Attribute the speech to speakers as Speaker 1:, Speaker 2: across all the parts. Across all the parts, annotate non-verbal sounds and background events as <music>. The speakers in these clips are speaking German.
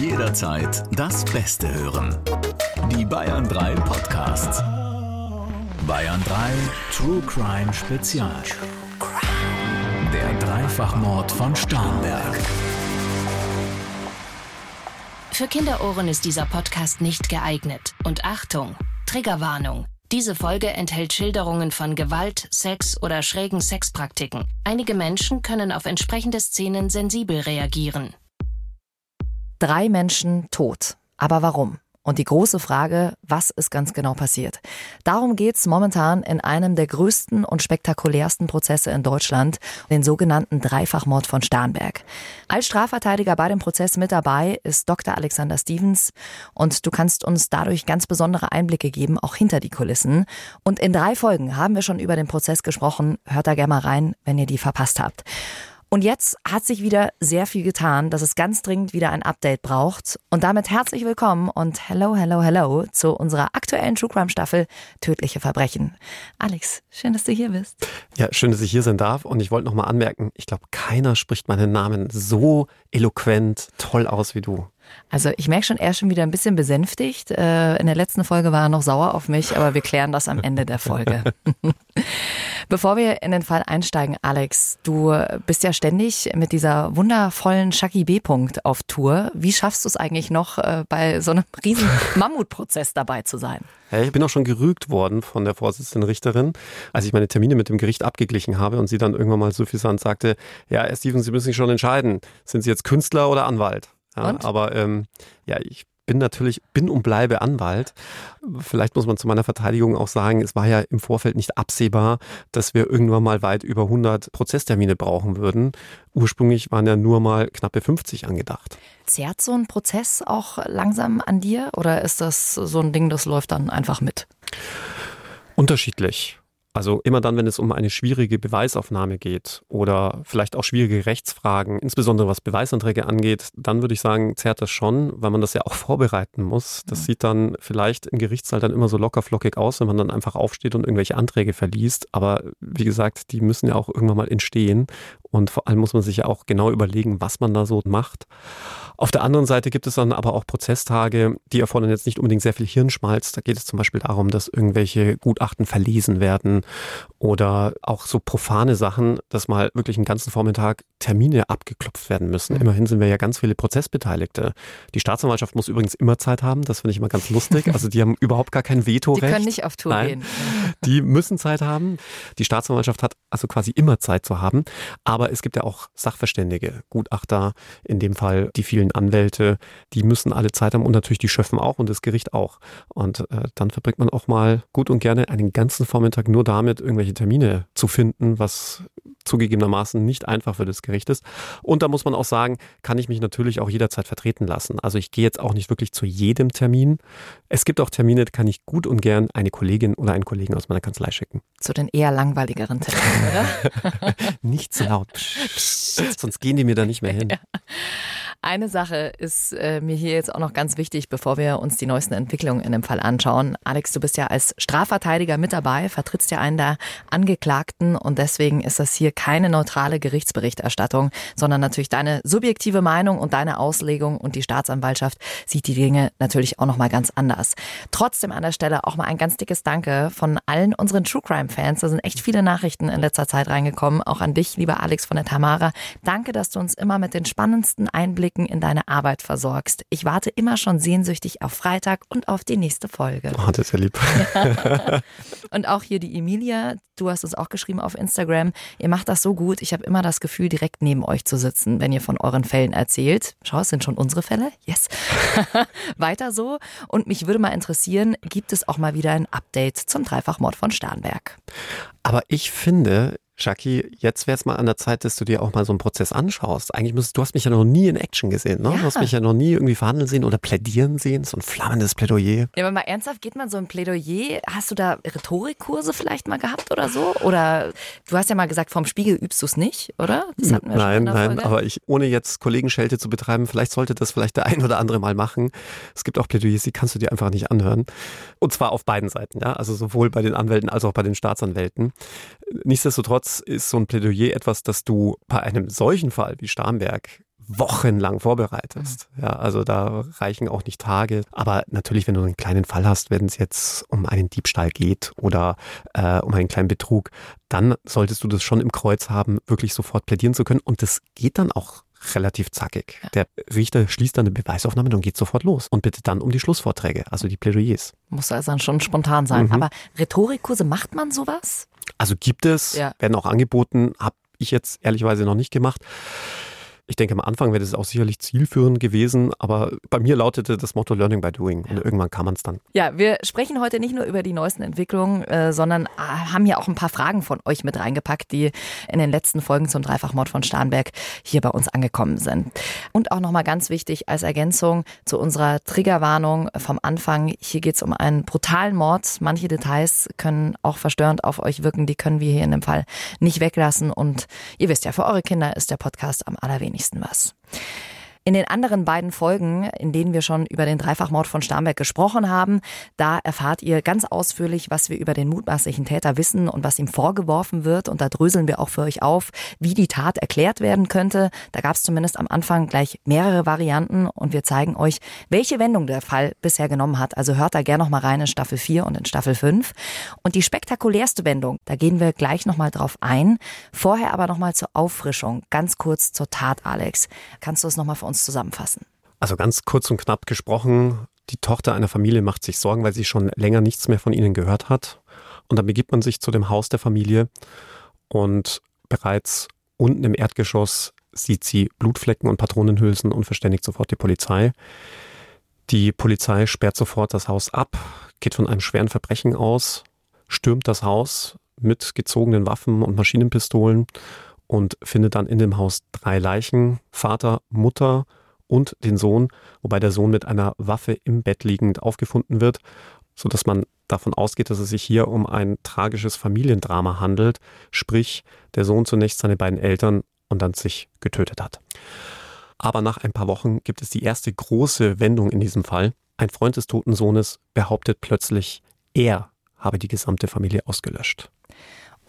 Speaker 1: Jederzeit das Beste hören. Die Bayern 3 Podcasts. Bayern 3 True Crime Spezial. Der Dreifachmord von Starnberg.
Speaker 2: Für Kinderohren ist dieser Podcast nicht geeignet. Und Achtung, Triggerwarnung. Diese Folge enthält Schilderungen von Gewalt, Sex oder schrägen Sexpraktiken. Einige Menschen können auf entsprechende Szenen sensibel reagieren.
Speaker 3: Drei Menschen tot. Aber warum? Und die große Frage, was ist ganz genau passiert? Darum geht's momentan in einem der größten und spektakulärsten Prozesse in Deutschland, den sogenannten Dreifachmord von Starnberg. Als Strafverteidiger bei dem Prozess mit dabei ist Dr. Alexander Stevens und du kannst uns dadurch ganz besondere Einblicke geben, auch hinter die Kulissen. Und in drei Folgen haben wir schon über den Prozess gesprochen. Hört da gerne mal rein, wenn ihr die verpasst habt. Und jetzt hat sich wieder sehr viel getan, dass es ganz dringend wieder ein Update braucht. Und damit herzlich willkommen und hello, hello, hello zu unserer aktuellen True Crime Staffel Tödliche Verbrechen. Alex, schön, dass du hier bist.
Speaker 4: Ja, schön, dass ich hier sein darf. Und ich wollte noch mal anmerken, ich glaube, keiner spricht meinen Namen so eloquent toll aus wie du.
Speaker 3: Also ich merke schon, er ist schon wieder ein bisschen besänftigt. Äh, in der letzten Folge war er noch sauer auf mich, aber wir klären das am Ende der Folge. <laughs> Bevor wir in den Fall einsteigen, Alex, du bist ja ständig mit dieser wundervollen Shaki B-Punkt auf Tour. Wie schaffst du es eigentlich noch, äh, bei so einem riesen <laughs> Mammutprozess dabei zu sein?
Speaker 4: Ja, ich bin auch schon gerügt worden von der Vorsitzenden Richterin, als ich meine Termine mit dem Gericht abgeglichen habe und sie dann irgendwann mal suffisant sagte, ja, Herr Steven, Sie müssen sich schon entscheiden, sind Sie jetzt Künstler oder Anwalt? Ja, aber ähm, ja, ich bin natürlich, bin und bleibe Anwalt. Vielleicht muss man zu meiner Verteidigung auch sagen, es war ja im Vorfeld nicht absehbar, dass wir irgendwann mal weit über 100 Prozesstermine brauchen würden. Ursprünglich waren ja nur mal knappe 50 angedacht.
Speaker 3: Zerrt so ein Prozess auch langsam an dir oder ist das so ein Ding, das läuft dann einfach mit?
Speaker 4: Unterschiedlich. Also immer dann, wenn es um eine schwierige Beweisaufnahme geht oder vielleicht auch schwierige Rechtsfragen, insbesondere was Beweisanträge angeht, dann würde ich sagen, zerrt das schon, weil man das ja auch <laughs> vorbereiten muss. Das sieht dann vielleicht im Gerichtssaal dann immer so locker flockig aus, wenn man dann einfach aufsteht und irgendwelche Anträge verliest. Aber wie gesagt, die müssen ja auch irgendwann mal entstehen. Und vor allem muss man sich ja auch genau überlegen, was man da so macht. Auf der anderen Seite gibt es dann aber auch Prozesstage, die erfordern jetzt nicht unbedingt sehr viel Hirnschmalz. Da geht es zum Beispiel darum, dass irgendwelche Gutachten verlesen werden oder auch so profane Sachen, dass mal wirklich einen ganzen Vormittag Termine abgeklopft werden müssen. Mhm. Immerhin sind wir ja ganz viele Prozessbeteiligte. Die Staatsanwaltschaft muss übrigens immer Zeit haben. Das finde ich immer ganz lustig. Also die haben <laughs> überhaupt gar kein Vetorecht.
Speaker 3: Die können nicht auf Tour
Speaker 4: Nein.
Speaker 3: gehen.
Speaker 4: Die müssen Zeit haben. Die Staatsanwaltschaft hat also quasi immer Zeit zu haben. Aber es gibt ja auch Sachverständige, Gutachter, in dem Fall die vielen Anwälte, die müssen alle Zeit haben und natürlich die Schöffen auch und das Gericht auch. Und äh, dann verbringt man auch mal gut und gerne einen ganzen Vormittag nur damit, irgendwelche Termine zu finden, was zugegebenermaßen nicht einfach für das Gericht ist. Und da muss man auch sagen, kann ich mich natürlich auch jederzeit vertreten lassen. Also ich gehe jetzt auch nicht wirklich zu jedem Termin. Es gibt auch Termine, da kann ich gut und gern eine Kollegin oder einen Kollegen aus meiner Kanzlei schicken.
Speaker 3: Zu den eher langweiligeren Terminen, oder? <laughs>
Speaker 4: nicht so laut, Psst, sonst gehen die mir da nicht mehr hin. <laughs>
Speaker 3: Ja. Eine Sache ist äh, mir hier jetzt auch noch ganz wichtig, bevor wir uns die neuesten Entwicklungen in dem Fall anschauen. Alex, du bist ja als Strafverteidiger mit dabei, vertrittst ja einen der Angeklagten und deswegen ist das hier keine neutrale Gerichtsberichterstattung, sondern natürlich deine subjektive Meinung und deine Auslegung und die Staatsanwaltschaft sieht die Dinge natürlich auch noch mal ganz anders. Trotzdem an der Stelle auch mal ein ganz dickes Danke von allen unseren True Crime Fans. Da sind echt viele Nachrichten in letzter Zeit reingekommen, auch an dich, lieber Alex von der Tamara. Danke, dass du uns immer mit den spannendsten Einblicken in deine Arbeit versorgst. Ich warte immer schon sehnsüchtig auf Freitag und auf die nächste Folge.
Speaker 4: Oh, das ist ja lieb. <laughs>
Speaker 3: und auch hier die Emilia, du hast uns auch geschrieben auf Instagram. Ihr macht das so gut. Ich habe immer das Gefühl, direkt neben euch zu sitzen, wenn ihr von euren Fällen erzählt. Schau, es sind schon unsere Fälle. Yes. <laughs> Weiter so. Und mich würde mal interessieren, gibt es auch mal wieder ein Update zum Dreifachmord von Starnberg?
Speaker 4: Aber ich finde, Jackie, jetzt wäre es mal an der Zeit, dass du dir auch mal so einen Prozess anschaust. Eigentlich müsstest du hast mich ja noch nie in Action gesehen, ne?
Speaker 3: Ja.
Speaker 4: Du hast mich ja noch nie irgendwie verhandeln sehen oder plädieren sehen, so ein flammendes Plädoyer.
Speaker 3: Ja, aber mal ernsthaft, geht man so ein Plädoyer? Hast du da Rhetorikkurse vielleicht mal gehabt oder so? Oder du hast ja mal gesagt, vom Spiegel übst du es nicht, oder?
Speaker 4: Nein, nein,
Speaker 3: Folge.
Speaker 4: aber ich, ohne jetzt Kollegenschelte zu betreiben, vielleicht sollte das vielleicht der <laughs> ein oder andere mal machen. Es gibt auch Plädoyers, die kannst du dir einfach nicht anhören. Und zwar auf beiden Seiten, ja. Also sowohl bei den Anwälten als auch bei den Staatsanwälten. Nichtsdestotrotz ist so ein Plädoyer etwas, das du bei einem solchen Fall wie Starnberg wochenlang vorbereitest. Ja, also da reichen auch nicht Tage. Aber natürlich, wenn du einen kleinen Fall hast, wenn es jetzt um einen Diebstahl geht oder äh, um einen kleinen Betrug, dann solltest du das schon im Kreuz haben, wirklich sofort plädieren zu können. Und das geht dann auch relativ zackig. Ja. Der Richter schließt dann eine Beweisaufnahme und geht sofort los und bittet dann um die Schlussvorträge, also die Plädoyers.
Speaker 3: Muss also dann schon spontan sein. Mhm. Aber Rhetorikkurse, macht man sowas?
Speaker 4: Also gibt es, ja. werden auch angeboten, habe ich jetzt ehrlicherweise noch nicht gemacht. Ich denke, am Anfang wäre das auch sicherlich zielführend gewesen, aber bei mir lautete das Motto Learning by Doing und irgendwann kann man es dann.
Speaker 3: Ja, wir sprechen heute nicht nur über die neuesten Entwicklungen, äh, sondern äh, haben ja auch ein paar Fragen von euch mit reingepackt, die in den letzten Folgen zum Dreifachmord von Starnberg hier bei uns angekommen sind. Und auch nochmal ganz wichtig als Ergänzung zu unserer Triggerwarnung vom Anfang. Hier geht es um einen brutalen Mord. Manche Details können auch verstörend auf euch wirken. Die können wir hier in dem Fall nicht weglassen. Und ihr wisst ja, für eure Kinder ist der Podcast am allerwenigsten wenigsten was. In den anderen beiden Folgen, in denen wir schon über den Dreifachmord von Starnberg gesprochen haben, da erfahrt ihr ganz ausführlich, was wir über den mutmaßlichen Täter wissen und was ihm vorgeworfen wird. Und da dröseln wir auch für euch auf, wie die Tat erklärt werden könnte. Da gab es zumindest am Anfang gleich mehrere Varianten und wir zeigen euch, welche Wendung der Fall bisher genommen hat. Also hört da gerne noch mal rein in Staffel 4 und in Staffel 5. Und die spektakulärste Wendung, da gehen wir gleich noch mal drauf ein. Vorher aber noch mal zur Auffrischung, ganz kurz zur Tat, Alex. Kannst du es noch mal für uns zusammenfassen?
Speaker 4: Also ganz kurz und knapp gesprochen, die Tochter einer Familie macht sich Sorgen, weil sie schon länger nichts mehr von ihnen gehört hat. Und dann begibt man sich zu dem Haus der Familie und bereits unten im Erdgeschoss sieht sie Blutflecken und Patronenhülsen und verständigt sofort die Polizei. Die Polizei sperrt sofort das Haus ab, geht von einem schweren Verbrechen aus, stürmt das Haus mit gezogenen Waffen und Maschinenpistolen und findet dann in dem Haus drei Leichen, Vater, Mutter und den Sohn, wobei der Sohn mit einer Waffe im Bett liegend aufgefunden wird, sodass man davon ausgeht, dass es sich hier um ein tragisches Familiendrama handelt, sprich der Sohn zunächst seine beiden Eltern und dann sich getötet hat. Aber nach ein paar Wochen gibt es die erste große Wendung in diesem Fall. Ein Freund des toten Sohnes behauptet plötzlich, er habe die gesamte Familie ausgelöscht.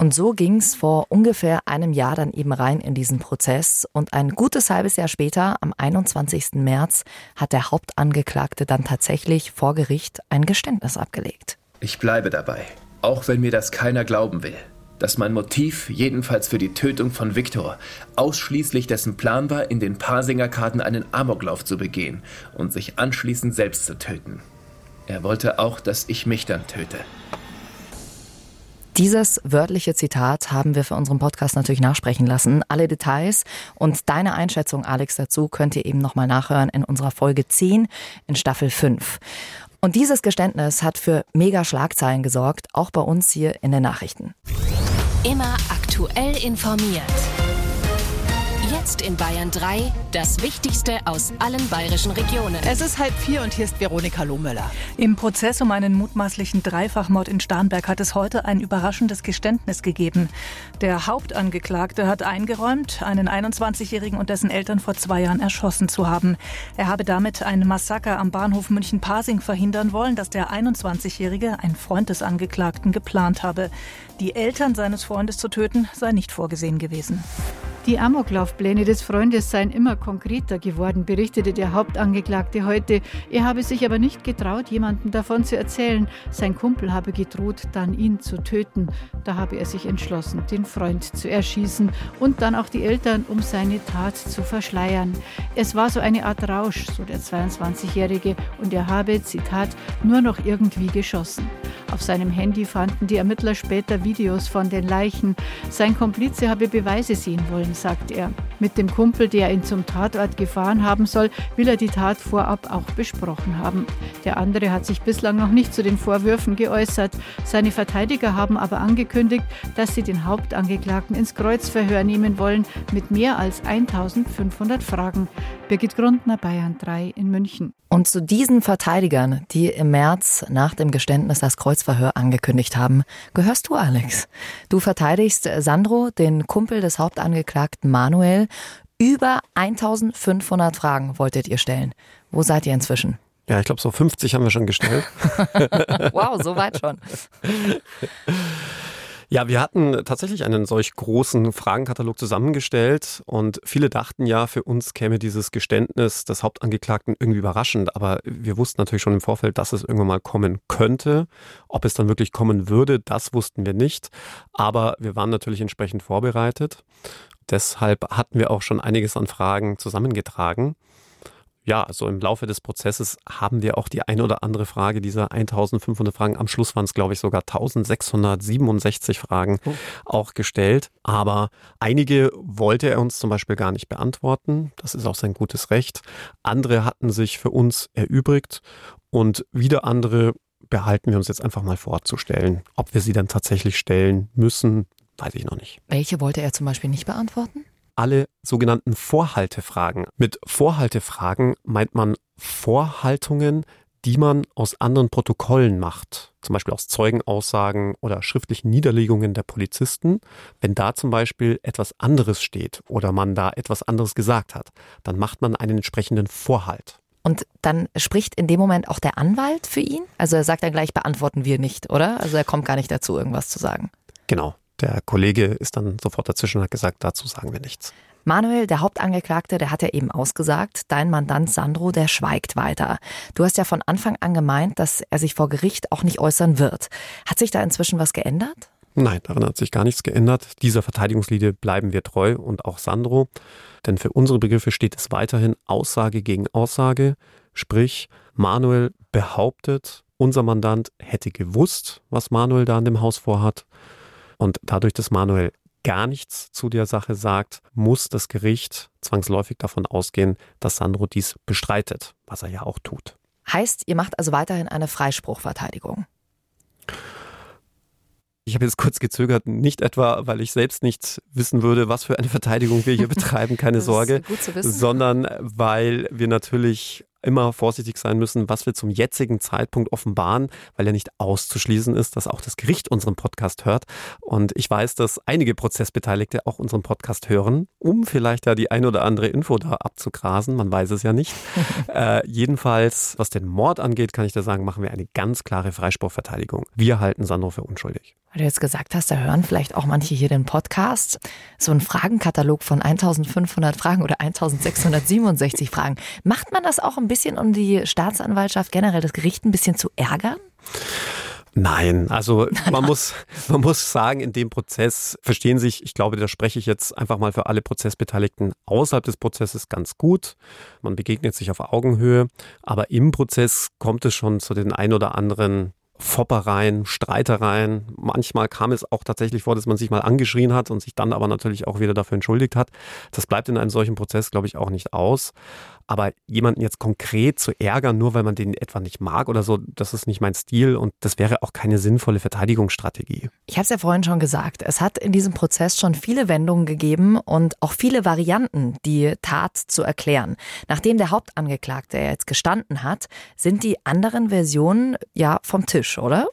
Speaker 3: Und so ging es vor ungefähr einem Jahr dann eben rein in diesen Prozess. Und ein gutes halbes Jahr später, am 21. März, hat der Hauptangeklagte dann tatsächlich vor Gericht ein Geständnis abgelegt.
Speaker 5: Ich bleibe dabei, auch wenn mir das keiner glauben will, dass mein Motiv, jedenfalls für die Tötung von Viktor, ausschließlich dessen Plan war, in den Parsinger-Karten einen Amoklauf zu begehen und sich anschließend selbst zu töten. Er wollte auch, dass ich mich dann töte.
Speaker 3: Dieses wörtliche Zitat haben wir für unseren Podcast natürlich nachsprechen lassen. Alle Details und deine Einschätzung, Alex, dazu könnt ihr eben nochmal nachhören in unserer Folge 10 in Staffel 5. Und dieses Geständnis hat für mega Schlagzeilen gesorgt, auch bei uns hier in den Nachrichten.
Speaker 2: Immer aktuell informiert. Jetzt in Bayern 3 das Wichtigste aus allen bayerischen Regionen.
Speaker 6: Es ist halb vier und hier ist Veronika Lohmöller.
Speaker 7: Im Prozess um einen mutmaßlichen Dreifachmord in Starnberg hat es heute ein überraschendes Geständnis gegeben. Der Hauptangeklagte hat eingeräumt, einen 21-Jährigen und dessen Eltern vor zwei Jahren erschossen zu haben. Er habe damit ein Massaker am Bahnhof München-Pasing verhindern wollen, das der 21-Jährige, ein Freund des Angeklagten, geplant habe. Die Eltern seines Freundes zu töten sei nicht vorgesehen gewesen.
Speaker 8: Die Amoklaufpläne des Freundes seien immer konkreter geworden, berichtete der Hauptangeklagte heute. Er habe sich aber nicht getraut, jemandem davon zu erzählen. Sein Kumpel habe gedroht, dann ihn zu töten. Da habe er sich entschlossen, den Freund zu erschießen und dann auch die Eltern, um seine Tat zu verschleiern. Es war so eine Art Rausch, so der 22-Jährige, und er habe, Zitat, nur noch irgendwie geschossen. Auf seinem Handy fanden die Ermittler später Videos von den Leichen. Sein Komplize habe Beweise sehen wollen sagt er. Mit dem Kumpel, der ihn zum Tatort gefahren haben soll, will er die Tat vorab auch besprochen haben. Der andere hat sich bislang noch nicht zu den Vorwürfen geäußert. Seine Verteidiger haben aber angekündigt, dass sie den Hauptangeklagten ins Kreuzverhör nehmen wollen mit mehr als 1500 Fragen. Birgit Grundner, Bayern 3 in München.
Speaker 3: Und zu diesen Verteidigern, die im März nach dem Geständnis das Kreuzverhör angekündigt haben, gehörst du, Alex. Du verteidigst Sandro, den Kumpel des Hauptangeklagten Manuel. Über 1500 Fragen wolltet ihr stellen. Wo seid ihr inzwischen?
Speaker 4: Ja, ich glaube, so 50 haben wir schon gestellt. <laughs>
Speaker 3: wow, so weit schon.
Speaker 4: Ja, wir hatten tatsächlich einen solch großen Fragenkatalog zusammengestellt und viele dachten ja, für uns käme dieses Geständnis des Hauptangeklagten irgendwie überraschend, aber wir wussten natürlich schon im Vorfeld, dass es irgendwann mal kommen könnte. Ob es dann wirklich kommen würde, das wussten wir nicht, aber wir waren natürlich entsprechend vorbereitet. Deshalb hatten wir auch schon einiges an Fragen zusammengetragen ja, also im Laufe des Prozesses haben wir auch die eine oder andere Frage dieser 1500 Fragen, am Schluss waren es glaube ich sogar 1667 Fragen oh. auch gestellt. Aber einige wollte er uns zum Beispiel gar nicht beantworten. Das ist auch sein gutes Recht. Andere hatten sich für uns erübrigt und wieder andere behalten wir uns jetzt einfach mal vorzustellen. Ob wir sie dann tatsächlich stellen müssen, weiß ich noch nicht.
Speaker 3: Welche wollte er zum Beispiel nicht beantworten?
Speaker 4: alle sogenannten Vorhaltefragen. Mit Vorhaltefragen meint man Vorhaltungen, die man aus anderen Protokollen macht, zum Beispiel aus Zeugenaussagen oder schriftlichen Niederlegungen der Polizisten. Wenn da zum Beispiel etwas anderes steht oder man da etwas anderes gesagt hat, dann macht man einen entsprechenden Vorhalt.
Speaker 3: Und dann spricht in dem Moment auch der Anwalt für ihn? Also er sagt dann gleich, beantworten wir nicht, oder? Also er kommt gar nicht dazu, irgendwas zu sagen.
Speaker 4: Genau. Der Kollege ist dann sofort dazwischen und hat gesagt, dazu sagen wir nichts.
Speaker 3: Manuel, der Hauptangeklagte, der hat ja eben ausgesagt, dein Mandant Sandro, der schweigt weiter. Du hast ja von Anfang an gemeint, dass er sich vor Gericht auch nicht äußern wird. Hat sich da inzwischen was geändert?
Speaker 4: Nein, daran hat sich gar nichts geändert. Dieser Verteidigungslinie bleiben wir treu und auch Sandro. Denn für unsere Begriffe steht es weiterhin Aussage gegen Aussage. Sprich, Manuel behauptet, unser Mandant hätte gewusst, was Manuel da in dem Haus vorhat. Und dadurch, dass Manuel gar nichts zu der Sache sagt, muss das Gericht zwangsläufig davon ausgehen, dass Sandro dies bestreitet, was er ja auch tut.
Speaker 3: Heißt, ihr macht also weiterhin eine Freispruchverteidigung?
Speaker 4: Ich habe jetzt kurz gezögert, nicht etwa, weil ich selbst nicht wissen würde, was für eine Verteidigung wir hier <laughs> betreiben, keine Sorge, sondern weil wir natürlich immer vorsichtig sein müssen, was wir zum jetzigen Zeitpunkt offenbaren, weil ja nicht auszuschließen ist, dass auch das Gericht unseren Podcast hört. Und ich weiß, dass einige Prozessbeteiligte auch unseren Podcast hören, um vielleicht ja die ein oder andere Info da abzugrasen. Man weiß es ja nicht. <laughs> äh, jedenfalls, was den Mord angeht, kann ich da sagen, machen wir eine ganz klare Freispruchverteidigung. Wir halten Sandro für unschuldig.
Speaker 3: Weil du jetzt gesagt hast, da hören vielleicht auch manche hier den Podcast. So ein Fragenkatalog von 1500 Fragen oder 1667 Fragen. Macht man das auch ein bisschen, um die Staatsanwaltschaft, generell das Gericht ein bisschen zu ärgern?
Speaker 4: Nein, also <laughs> man muss, man muss sagen, in dem Prozess verstehen sich, ich glaube, da spreche ich jetzt einfach mal für alle Prozessbeteiligten außerhalb des Prozesses ganz gut. Man begegnet sich auf Augenhöhe, aber im Prozess kommt es schon zu den ein oder anderen Foppereien, Streitereien. Manchmal kam es auch tatsächlich vor, dass man sich mal angeschrien hat und sich dann aber natürlich auch wieder dafür entschuldigt hat. Das bleibt in einem solchen Prozess, glaube ich, auch nicht aus. Aber jemanden jetzt konkret zu ärgern, nur weil man den etwa nicht mag oder so, das ist nicht mein Stil und das wäre auch keine sinnvolle Verteidigungsstrategie.
Speaker 3: Ich habe es ja vorhin schon gesagt, es hat in diesem Prozess schon viele Wendungen gegeben und auch viele Varianten, die Tat zu erklären. Nachdem der Hauptangeklagte jetzt gestanden hat, sind die anderen Versionen ja vom Tisch, oder?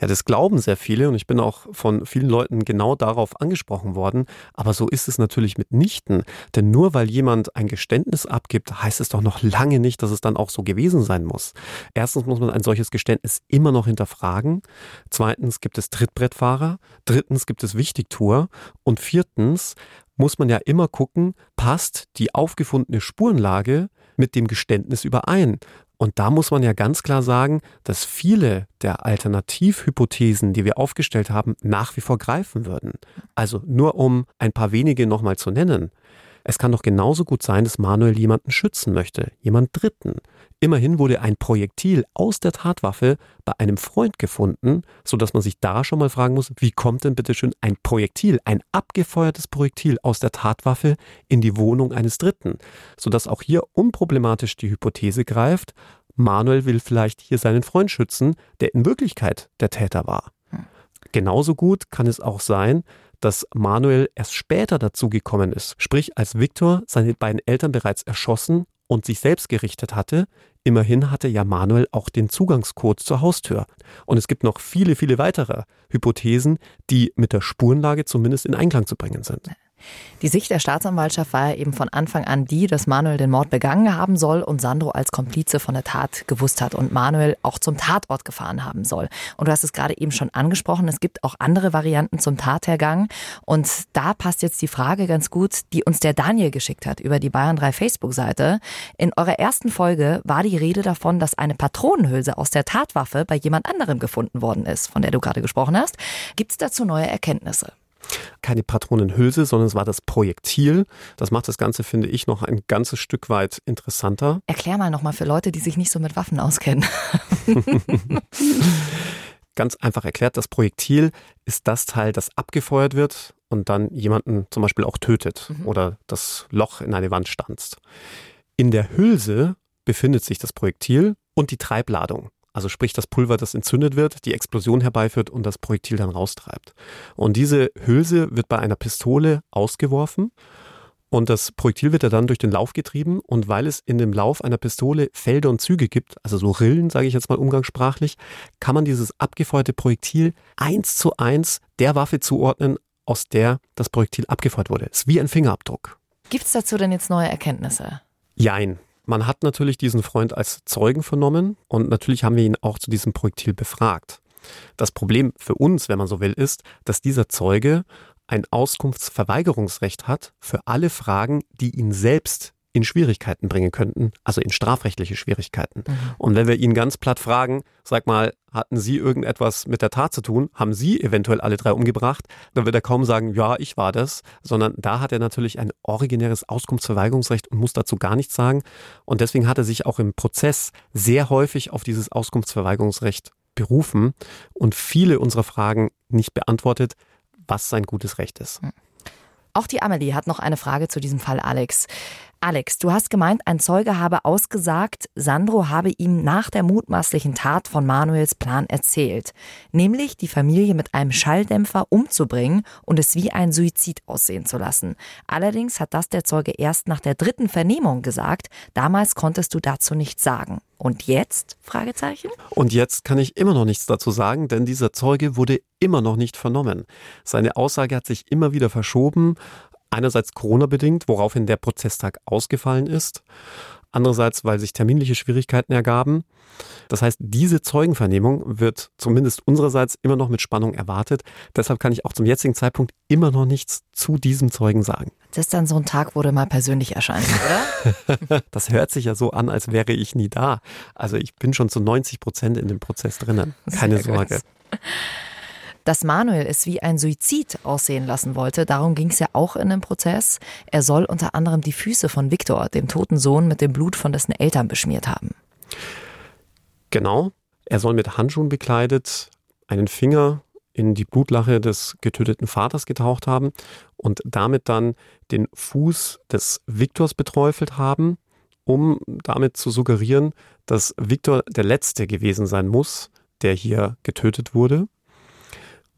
Speaker 4: Ja, das glauben sehr viele und ich bin auch von vielen Leuten genau darauf angesprochen worden. Aber so ist es natürlich mitnichten. Denn nur weil jemand ein Geständnis abgibt, heißt es doch noch lange nicht, dass es dann auch so gewesen sein muss. Erstens muss man ein solches Geständnis immer noch hinterfragen. Zweitens gibt es Trittbrettfahrer. Drittens gibt es Wichtigtour. Und viertens muss man ja immer gucken, passt die aufgefundene Spurenlage mit dem Geständnis überein. Und da muss man ja ganz klar sagen, dass viele der Alternativhypothesen, die wir aufgestellt haben, nach wie vor greifen würden. Also nur um ein paar wenige nochmal zu nennen. Es kann doch genauso gut sein, dass Manuel jemanden schützen möchte, jemand Dritten. Immerhin wurde ein Projektil aus der Tatwaffe bei einem Freund gefunden, so dass man sich da schon mal fragen muss, wie kommt denn bitte schön ein Projektil, ein abgefeuertes Projektil aus der Tatwaffe in die Wohnung eines Dritten, so dass auch hier unproblematisch die Hypothese greift, Manuel will vielleicht hier seinen Freund schützen, der in Wirklichkeit der Täter war. Hm. Genauso gut kann es auch sein, dass Manuel erst später dazu gekommen ist. Sprich, als Viktor seine beiden Eltern bereits erschossen und sich selbst gerichtet hatte, immerhin hatte ja Manuel auch den Zugangscode zur Haustür. Und es gibt noch viele, viele weitere Hypothesen, die mit der Spurenlage zumindest in Einklang zu bringen sind.
Speaker 3: Die Sicht der Staatsanwaltschaft war ja eben von Anfang an die, dass Manuel den Mord begangen haben soll und Sandro als Komplize von der Tat gewusst hat und Manuel auch zum Tatort gefahren haben soll. Und du hast es gerade eben schon angesprochen, es gibt auch andere Varianten zum Tathergang. Und da passt jetzt die Frage ganz gut, die uns der Daniel geschickt hat über die Bayern 3 Facebook-Seite. In eurer ersten Folge war die Rede davon, dass eine Patronenhülse aus der Tatwaffe bei jemand anderem gefunden worden ist, von der du gerade gesprochen hast. Gibt es dazu neue Erkenntnisse?
Speaker 4: Keine Patronenhülse, sondern es war das Projektil. Das macht das Ganze, finde ich, noch ein ganzes Stück weit interessanter.
Speaker 3: Erklär mal nochmal für Leute, die sich nicht so mit Waffen auskennen. <laughs>
Speaker 4: Ganz einfach erklärt, das Projektil ist das Teil, das abgefeuert wird und dann jemanden zum Beispiel auch tötet mhm. oder das Loch in eine Wand stanzt. In der Hülse befindet sich das Projektil und die Treibladung. Also sprich das Pulver, das entzündet wird, die Explosion herbeiführt und das Projektil dann raustreibt. Und diese Hülse wird bei einer Pistole ausgeworfen und das Projektil wird ja dann durch den Lauf getrieben und weil es in dem Lauf einer Pistole Felder und Züge gibt, also so Rillen, sage ich jetzt mal umgangssprachlich, kann man dieses abgefeuerte Projektil eins zu eins der Waffe zuordnen, aus der das Projektil abgefeuert wurde. Es ist wie ein Fingerabdruck.
Speaker 3: Gibt es dazu denn jetzt neue Erkenntnisse?
Speaker 4: Jein. Man hat natürlich diesen Freund als Zeugen vernommen und natürlich haben wir ihn auch zu diesem Projektil befragt. Das Problem für uns, wenn man so will, ist, dass dieser Zeuge ein Auskunftsverweigerungsrecht hat für alle Fragen, die ihn selbst in Schwierigkeiten bringen könnten, also in strafrechtliche Schwierigkeiten. Mhm. Und wenn wir ihn ganz platt fragen, sag mal, hatten Sie irgendetwas mit der Tat zu tun? Haben Sie eventuell alle drei umgebracht? Dann wird er kaum sagen, ja, ich war das, sondern da hat er natürlich ein originäres Auskunftsverweigerungsrecht und muss dazu gar nichts sagen. Und deswegen hat er sich auch im Prozess sehr häufig auf dieses Auskunftsverweigerungsrecht berufen und viele unserer Fragen nicht beantwortet, was sein gutes Recht ist. Mhm.
Speaker 3: Auch die Amelie hat noch eine Frage zu diesem Fall, Alex. Alex, du hast gemeint, ein Zeuge habe ausgesagt, Sandro habe ihm nach der mutmaßlichen Tat von Manuels Plan erzählt, nämlich die Familie mit einem Schalldämpfer umzubringen und es wie ein Suizid aussehen zu lassen. Allerdings hat das der Zeuge erst nach der dritten Vernehmung gesagt. Damals konntest du dazu nichts sagen. Und jetzt? Fragezeichen.
Speaker 4: Und jetzt kann ich immer noch nichts dazu sagen, denn dieser Zeuge wurde immer noch nicht vernommen. Seine Aussage hat sich immer wieder verschoben, Einerseits Corona-bedingt, woraufhin der Prozesstag ausgefallen ist. Andererseits, weil sich terminliche Schwierigkeiten ergaben. Das heißt, diese Zeugenvernehmung wird zumindest unsererseits immer noch mit Spannung erwartet. Deshalb kann ich auch zum jetzigen Zeitpunkt immer noch nichts zu diesem Zeugen sagen.
Speaker 3: Das ist dann so ein Tag, wo du mal persönlich erscheinst,
Speaker 4: oder? <laughs> das hört sich ja so an, als wäre ich nie da. Also ich bin schon zu 90 Prozent in dem Prozess drinnen. Keine Sorge.
Speaker 3: Dass Manuel es wie ein Suizid aussehen lassen wollte, darum ging es ja auch in dem Prozess. Er soll unter anderem die Füße von Viktor, dem toten Sohn, mit dem Blut von dessen Eltern beschmiert haben.
Speaker 4: Genau. Er soll mit Handschuhen bekleidet einen Finger in die Blutlache des getöteten Vaters getaucht haben und damit dann den Fuß des Viktors beträufelt haben, um damit zu suggerieren, dass Viktor der Letzte gewesen sein muss, der hier getötet wurde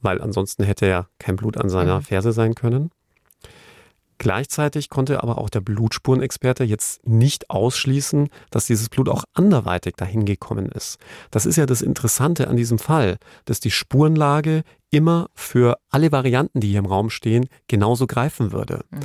Speaker 4: weil ansonsten hätte ja kein Blut an seiner mhm. Ferse sein können. Gleichzeitig konnte aber auch der Blutspurenexperte jetzt nicht ausschließen, dass dieses Blut auch anderweitig dahin gekommen ist. Das ist ja das Interessante an diesem Fall, dass die Spurenlage immer für alle Varianten, die hier im Raum stehen, genauso greifen würde. Mhm.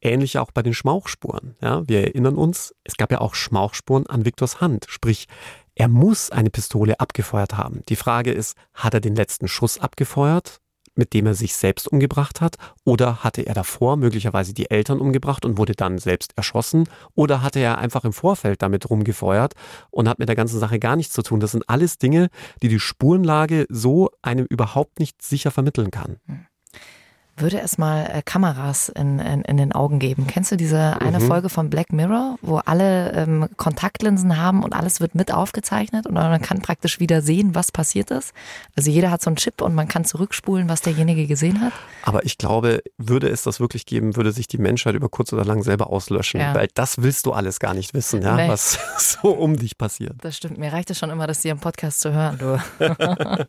Speaker 4: Ähnlich auch bei den Schmauchspuren. Ja, wir erinnern uns, es gab ja auch Schmauchspuren an Viktors Hand. Sprich, er muss eine Pistole abgefeuert haben. Die Frage ist, hat er den letzten Schuss abgefeuert, mit dem er sich selbst umgebracht hat? Oder hatte er davor möglicherweise die Eltern umgebracht und wurde dann selbst erschossen? Oder hatte er einfach im Vorfeld damit rumgefeuert und hat mit der ganzen Sache gar nichts zu tun? Das sind alles Dinge, die die Spurenlage so einem überhaupt nicht sicher vermitteln kann. Hm
Speaker 3: würde es mal äh, Kameras in, in, in, den Augen geben. Kennst du diese eine mhm. Folge von Black Mirror, wo alle ähm, Kontaktlinsen haben und alles wird mit aufgezeichnet und man kann praktisch wieder sehen, was passiert ist? Also jeder hat so einen Chip und man kann zurückspulen, was derjenige gesehen hat.
Speaker 4: Aber ich glaube, würde es das wirklich geben, würde sich die Menschheit über kurz oder lang selber auslöschen, ja. weil das willst du alles gar nicht wissen, ja, nee. was <laughs> so um dich passiert.
Speaker 3: Das stimmt, mir reicht es schon immer, das dir im Podcast zu hören, du. <laughs> <laughs>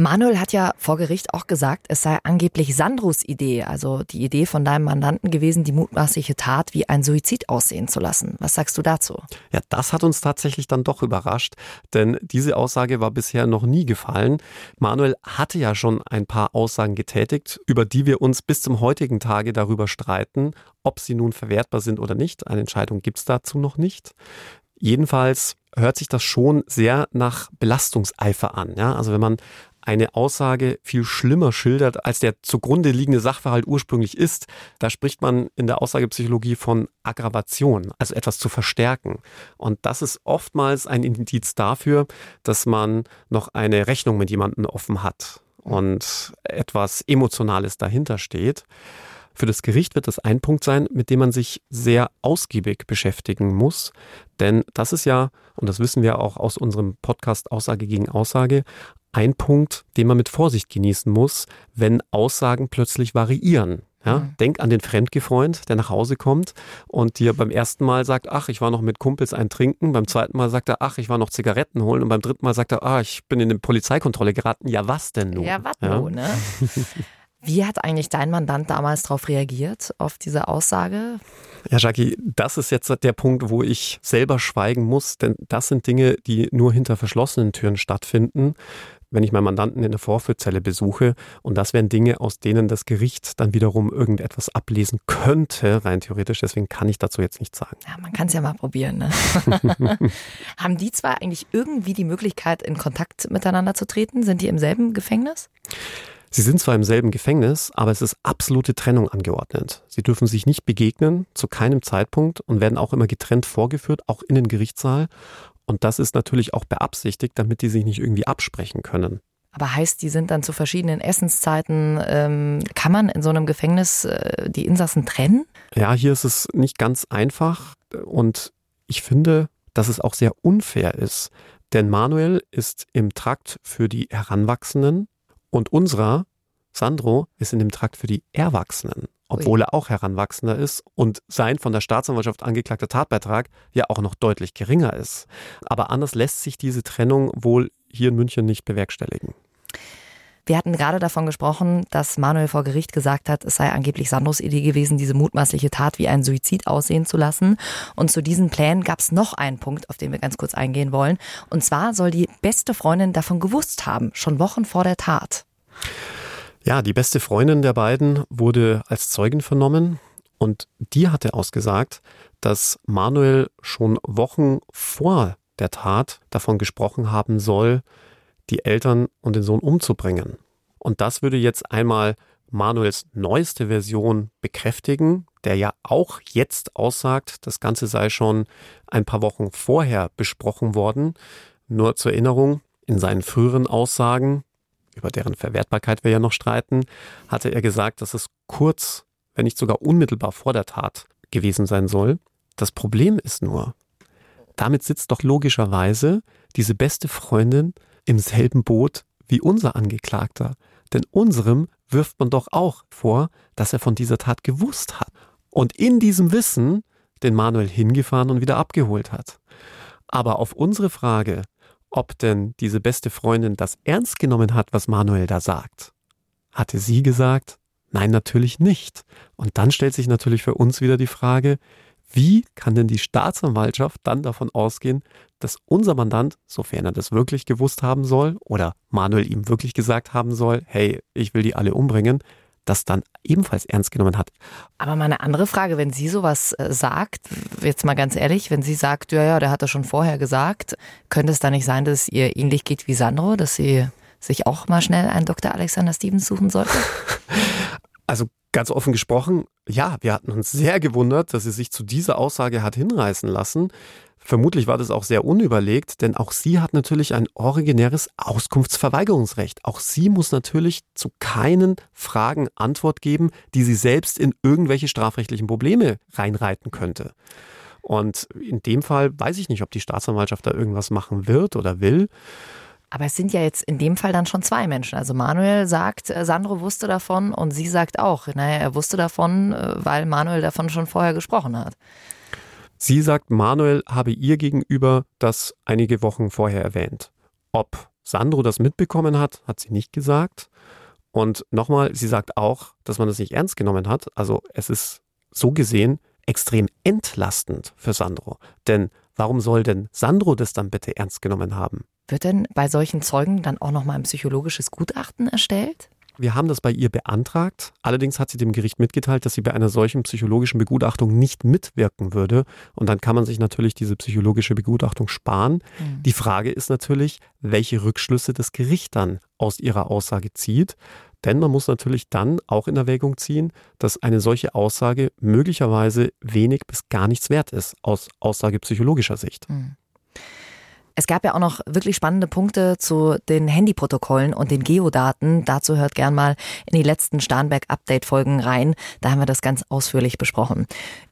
Speaker 3: Manuel hat ja vor Gericht auch gesagt, es sei angeblich Sandros Idee, also die Idee von deinem Mandanten gewesen, die mutmaßliche Tat wie ein Suizid aussehen zu lassen. Was sagst du dazu?
Speaker 4: Ja, das hat uns tatsächlich dann doch überrascht, denn diese Aussage war bisher noch nie gefallen. Manuel hatte ja schon ein paar Aussagen getätigt, über die wir uns bis zum heutigen Tage darüber streiten, ob sie nun verwertbar sind oder nicht. Eine Entscheidung gibt es dazu noch nicht. Jedenfalls hört sich das schon sehr nach Belastungseifer an. Ja? Also wenn man eine Aussage viel schlimmer schildert, als der zugrunde liegende Sachverhalt ursprünglich ist. Da spricht man in der Aussagepsychologie von Aggravation, also etwas zu verstärken. Und das ist oftmals ein Indiz dafür, dass man noch eine Rechnung mit jemandem offen hat und etwas Emotionales dahinter steht. Für das Gericht wird das ein Punkt sein, mit dem man sich sehr ausgiebig beschäftigen muss. Denn das ist ja, und das wissen wir auch aus unserem Podcast Aussage gegen Aussage, ein Punkt, den man mit Vorsicht genießen muss, wenn Aussagen plötzlich variieren. Ja, mhm. Denk an den Fremdgefreund, der nach Hause kommt und dir beim ersten Mal sagt, ach, ich war noch mit Kumpels ein Trinken, beim zweiten Mal sagt er, ach, ich war noch Zigaretten holen und beim dritten Mal sagt er, ah, ich bin in eine Polizeikontrolle geraten. Ja, was denn nun?
Speaker 3: Ja, was ja? nun, ne? <laughs> Wie hat eigentlich dein Mandant damals darauf reagiert, auf diese Aussage?
Speaker 4: Ja, Jackie, das ist jetzt der Punkt, wo ich selber schweigen muss, denn das sind Dinge, die nur hinter verschlossenen Türen stattfinden wenn ich meinen Mandanten in der Vorführzelle besuche. Und das wären Dinge, aus denen das Gericht dann wiederum irgendetwas ablesen könnte, rein theoretisch. Deswegen kann ich dazu jetzt nichts sagen.
Speaker 3: Ja, man kann es ja mal probieren. Ne? <laughs> Haben die zwei eigentlich irgendwie die Möglichkeit, in Kontakt miteinander zu treten? Sind die im selben Gefängnis?
Speaker 4: Sie sind zwar im selben Gefängnis, aber es ist absolute Trennung angeordnet. Sie dürfen sich nicht begegnen, zu keinem Zeitpunkt und werden auch immer getrennt vorgeführt, auch in den Gerichtssaal. Und das ist natürlich auch beabsichtigt, damit die sich nicht irgendwie absprechen können.
Speaker 3: Aber heißt, die sind dann zu verschiedenen Essenszeiten, ähm, kann man in so einem Gefängnis äh, die Insassen trennen?
Speaker 4: Ja, hier ist es nicht ganz einfach und ich finde, dass es auch sehr unfair ist. Denn Manuel ist im Trakt für die Heranwachsenden und unserer, Sandro, ist in dem Trakt für die Erwachsenen obwohl er auch Heranwachsender ist und sein von der Staatsanwaltschaft angeklagter Tatbeitrag ja auch noch deutlich geringer ist. Aber anders lässt sich diese Trennung wohl hier in München nicht bewerkstelligen.
Speaker 3: Wir hatten gerade davon gesprochen, dass Manuel vor Gericht gesagt hat, es sei angeblich Sandros Idee gewesen, diese mutmaßliche Tat wie ein Suizid aussehen zu lassen. Und zu diesen Plänen gab es noch einen Punkt, auf den wir ganz kurz eingehen wollen. Und zwar soll die beste Freundin davon gewusst haben, schon Wochen vor der Tat.
Speaker 4: Ja, die beste Freundin der beiden wurde als Zeugin vernommen und die hatte ausgesagt, dass Manuel schon Wochen vor der Tat davon gesprochen haben soll, die Eltern und den Sohn umzubringen. Und das würde jetzt einmal Manuels neueste Version bekräftigen, der ja auch jetzt aussagt, das Ganze sei schon ein paar Wochen vorher besprochen worden. Nur zur Erinnerung, in seinen früheren Aussagen über deren Verwertbarkeit wir ja noch streiten, hatte er gesagt, dass es kurz, wenn nicht sogar unmittelbar vor der Tat gewesen sein soll. Das Problem ist nur, damit sitzt doch logischerweise diese beste Freundin im selben Boot wie unser Angeklagter. Denn unserem wirft man doch auch vor, dass er von dieser Tat gewusst hat. Und in diesem Wissen den Manuel hingefahren und wieder abgeholt hat. Aber auf unsere Frage, ob denn diese beste Freundin das ernst genommen hat, was Manuel da sagt. Hatte sie gesagt, nein, natürlich nicht. Und dann stellt sich natürlich für uns wieder die Frage, wie kann denn die Staatsanwaltschaft dann davon ausgehen, dass unser Mandant, sofern er das wirklich gewusst haben soll oder Manuel ihm wirklich gesagt haben soll, hey, ich will die alle umbringen, das dann ebenfalls ernst genommen hat.
Speaker 3: Aber mal eine andere Frage, wenn sie sowas äh, sagt, jetzt mal ganz ehrlich, wenn sie sagt, ja, ja, der hat das schon vorher gesagt, könnte es da nicht sein, dass es ihr ähnlich geht wie Sandro, dass sie sich auch mal schnell einen Dr. Alexander Stevens suchen sollte? <laughs>
Speaker 4: Also ganz offen gesprochen, ja, wir hatten uns sehr gewundert, dass sie sich zu dieser Aussage hat hinreißen lassen. Vermutlich war das auch sehr unüberlegt, denn auch sie hat natürlich ein originäres Auskunftsverweigerungsrecht. Auch sie muss natürlich zu keinen Fragen Antwort geben, die sie selbst in irgendwelche strafrechtlichen Probleme reinreiten könnte. Und in dem Fall weiß ich nicht, ob die Staatsanwaltschaft da irgendwas machen wird oder will.
Speaker 3: Aber es sind ja jetzt in dem Fall dann schon zwei Menschen. Also Manuel sagt, äh, Sandro wusste davon und sie sagt auch, naja, er wusste davon, äh, weil Manuel davon schon vorher gesprochen hat.
Speaker 4: Sie sagt, Manuel habe ihr gegenüber das einige Wochen vorher erwähnt. Ob Sandro das mitbekommen hat, hat sie nicht gesagt. Und nochmal, sie sagt auch, dass man das nicht ernst genommen hat. Also es ist so gesehen extrem entlastend für Sandro. Denn warum soll denn Sandro das dann bitte ernst genommen haben?
Speaker 3: Wird denn bei solchen Zeugen dann auch nochmal ein psychologisches Gutachten erstellt?
Speaker 4: Wir haben das bei ihr beantragt. Allerdings hat sie dem Gericht mitgeteilt, dass sie bei einer solchen psychologischen Begutachtung nicht mitwirken würde. Und dann kann man sich natürlich diese psychologische Begutachtung sparen. Mhm. Die Frage ist natürlich, welche Rückschlüsse das Gericht dann aus ihrer Aussage zieht. Denn man muss natürlich dann auch in Erwägung ziehen, dass eine solche Aussage möglicherweise wenig bis gar nichts wert ist aus Aussage psychologischer Sicht. Mhm.
Speaker 3: Es gab ja auch noch wirklich spannende Punkte zu den Handyprotokollen und den Geodaten. Dazu hört gern mal in die letzten Starnberg-Update-Folgen rein. Da haben wir das ganz ausführlich besprochen.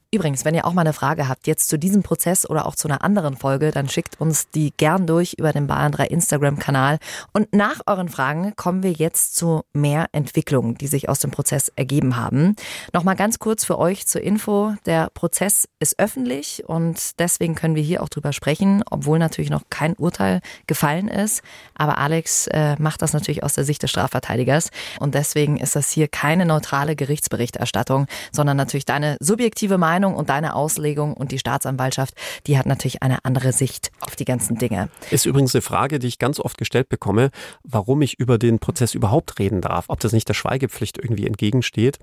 Speaker 3: Übrigens, wenn ihr auch mal eine Frage habt, jetzt zu diesem Prozess oder auch zu einer anderen Folge, dann schickt uns die gern durch über den Bayern 3 Instagram-Kanal. Und nach euren Fragen kommen wir jetzt zu mehr Entwicklungen, die sich aus dem Prozess ergeben haben. Nochmal ganz kurz für euch zur Info. Der Prozess ist öffentlich und deswegen können wir hier auch drüber sprechen, obwohl natürlich noch kein Urteil gefallen ist. Aber Alex äh, macht das natürlich aus der Sicht des Strafverteidigers. Und deswegen ist das hier keine neutrale Gerichtsberichterstattung, sondern natürlich deine subjektive Meinung Meinung und deine Auslegung und die Staatsanwaltschaft, die hat natürlich eine andere Sicht auf die ganzen Dinge.
Speaker 4: Ist übrigens eine Frage, die ich ganz oft gestellt bekomme, warum ich über den Prozess überhaupt reden darf, ob das nicht der Schweigepflicht irgendwie entgegensteht.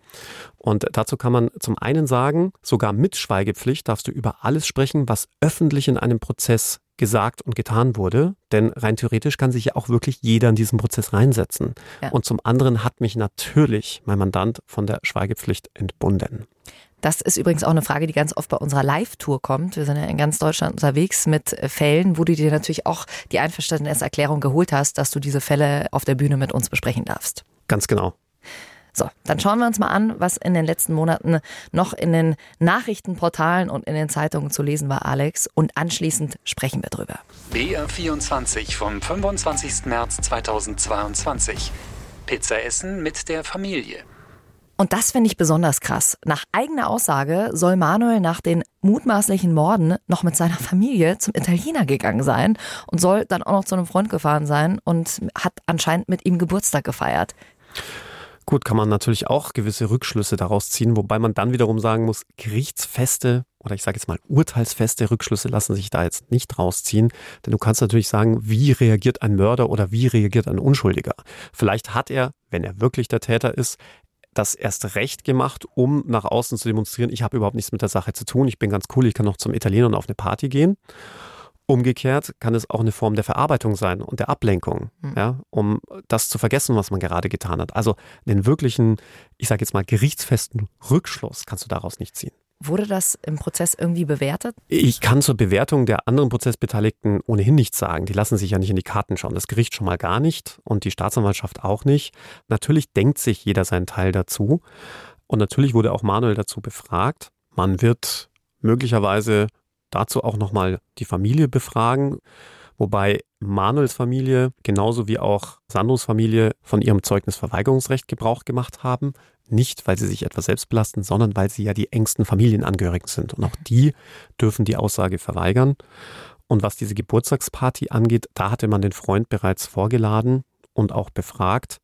Speaker 4: Und dazu kann man zum einen sagen, sogar mit Schweigepflicht darfst du über alles sprechen, was öffentlich in einem Prozess gesagt und getan wurde. Denn rein theoretisch kann sich ja auch wirklich jeder in diesen Prozess reinsetzen. Ja. Und zum anderen hat mich natürlich mein Mandant von der Schweigepflicht entbunden.
Speaker 3: Das ist übrigens auch eine Frage, die ganz oft bei unserer Live-Tour kommt. Wir sind ja in ganz Deutschland unterwegs mit äh, Fällen, wo du dir natürlich auch die Einverständniserklärung geholt hast, dass du diese Fälle auf der Bühne mit uns besprechen darfst.
Speaker 4: Ganz genau.
Speaker 3: So, dann schauen wir uns mal an, was in den letzten Monaten noch in den Nachrichtenportalen und in den Zeitungen zu lesen war, Alex. Und anschließend sprechen wir drüber.
Speaker 1: BR24 vom 25. März 2022. Pizza essen mit der Familie.
Speaker 3: Und das finde ich besonders krass. Nach eigener Aussage soll Manuel nach den mutmaßlichen Morden noch mit seiner Familie zum Italiener gegangen sein und soll dann auch noch zu einem Freund gefahren sein und hat anscheinend mit ihm Geburtstag gefeiert.
Speaker 4: Gut, kann man natürlich auch gewisse Rückschlüsse daraus ziehen, wobei man dann wiederum sagen muss, gerichtsfeste oder ich sage jetzt mal urteilsfeste Rückschlüsse lassen sich da jetzt nicht rausziehen, denn du kannst natürlich sagen, wie reagiert ein Mörder oder wie reagiert ein Unschuldiger. Vielleicht hat er, wenn er wirklich der Täter ist, das erst recht gemacht, um nach außen zu demonstrieren, ich habe überhaupt nichts mit der Sache zu tun, ich bin ganz cool, ich kann noch zum Italiener und auf eine Party gehen. Umgekehrt kann es auch eine Form der Verarbeitung sein und der Ablenkung, mhm. ja, um das zu vergessen, was man gerade getan hat. Also den wirklichen, ich sage jetzt mal, gerichtsfesten Rückschluss kannst du daraus nicht ziehen.
Speaker 3: Wurde das im Prozess irgendwie bewertet?
Speaker 4: Ich kann zur Bewertung der anderen Prozessbeteiligten ohnehin nichts sagen. Die lassen sich ja nicht in die Karten schauen. Das Gericht schon mal gar nicht und die Staatsanwaltschaft auch nicht. Natürlich denkt sich jeder seinen Teil dazu. Und natürlich wurde auch Manuel dazu befragt. Man wird möglicherweise dazu auch nochmal die Familie befragen. Wobei Manuels Familie genauso wie auch Sandros Familie von ihrem Zeugnisverweigerungsrecht Gebrauch gemacht haben. Nicht, weil sie sich etwas selbst belasten, sondern weil sie ja die engsten Familienangehörigen sind. Und auch die dürfen die Aussage verweigern. Und was diese Geburtstagsparty angeht, da hatte man den Freund bereits vorgeladen und auch befragt.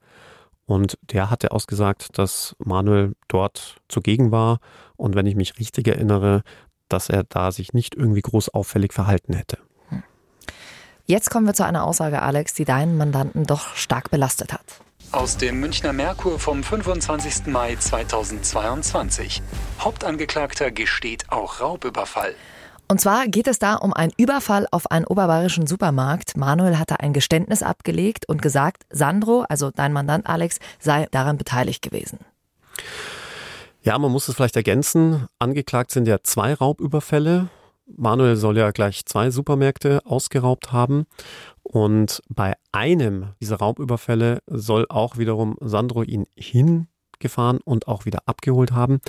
Speaker 4: Und der hatte ausgesagt, dass Manuel dort zugegen war. Und wenn ich mich richtig erinnere, dass er da sich nicht irgendwie groß auffällig verhalten hätte.
Speaker 3: Jetzt kommen wir zu einer Aussage, Alex, die deinen Mandanten doch stark belastet hat.
Speaker 1: Aus dem Münchner Merkur vom 25. Mai 2022. Hauptangeklagter gesteht auch Raubüberfall.
Speaker 3: Und zwar geht es da um einen Überfall auf einen oberbayerischen Supermarkt. Manuel hatte ein Geständnis abgelegt und gesagt, Sandro, also dein Mandant Alex, sei daran beteiligt gewesen.
Speaker 4: Ja, man muss es vielleicht ergänzen. Angeklagt sind ja zwei Raubüberfälle. Manuel soll ja gleich zwei Supermärkte ausgeraubt haben. Und bei einem dieser Raubüberfälle soll auch wiederum Sandro ihn hingefahren und auch wieder abgeholt haben.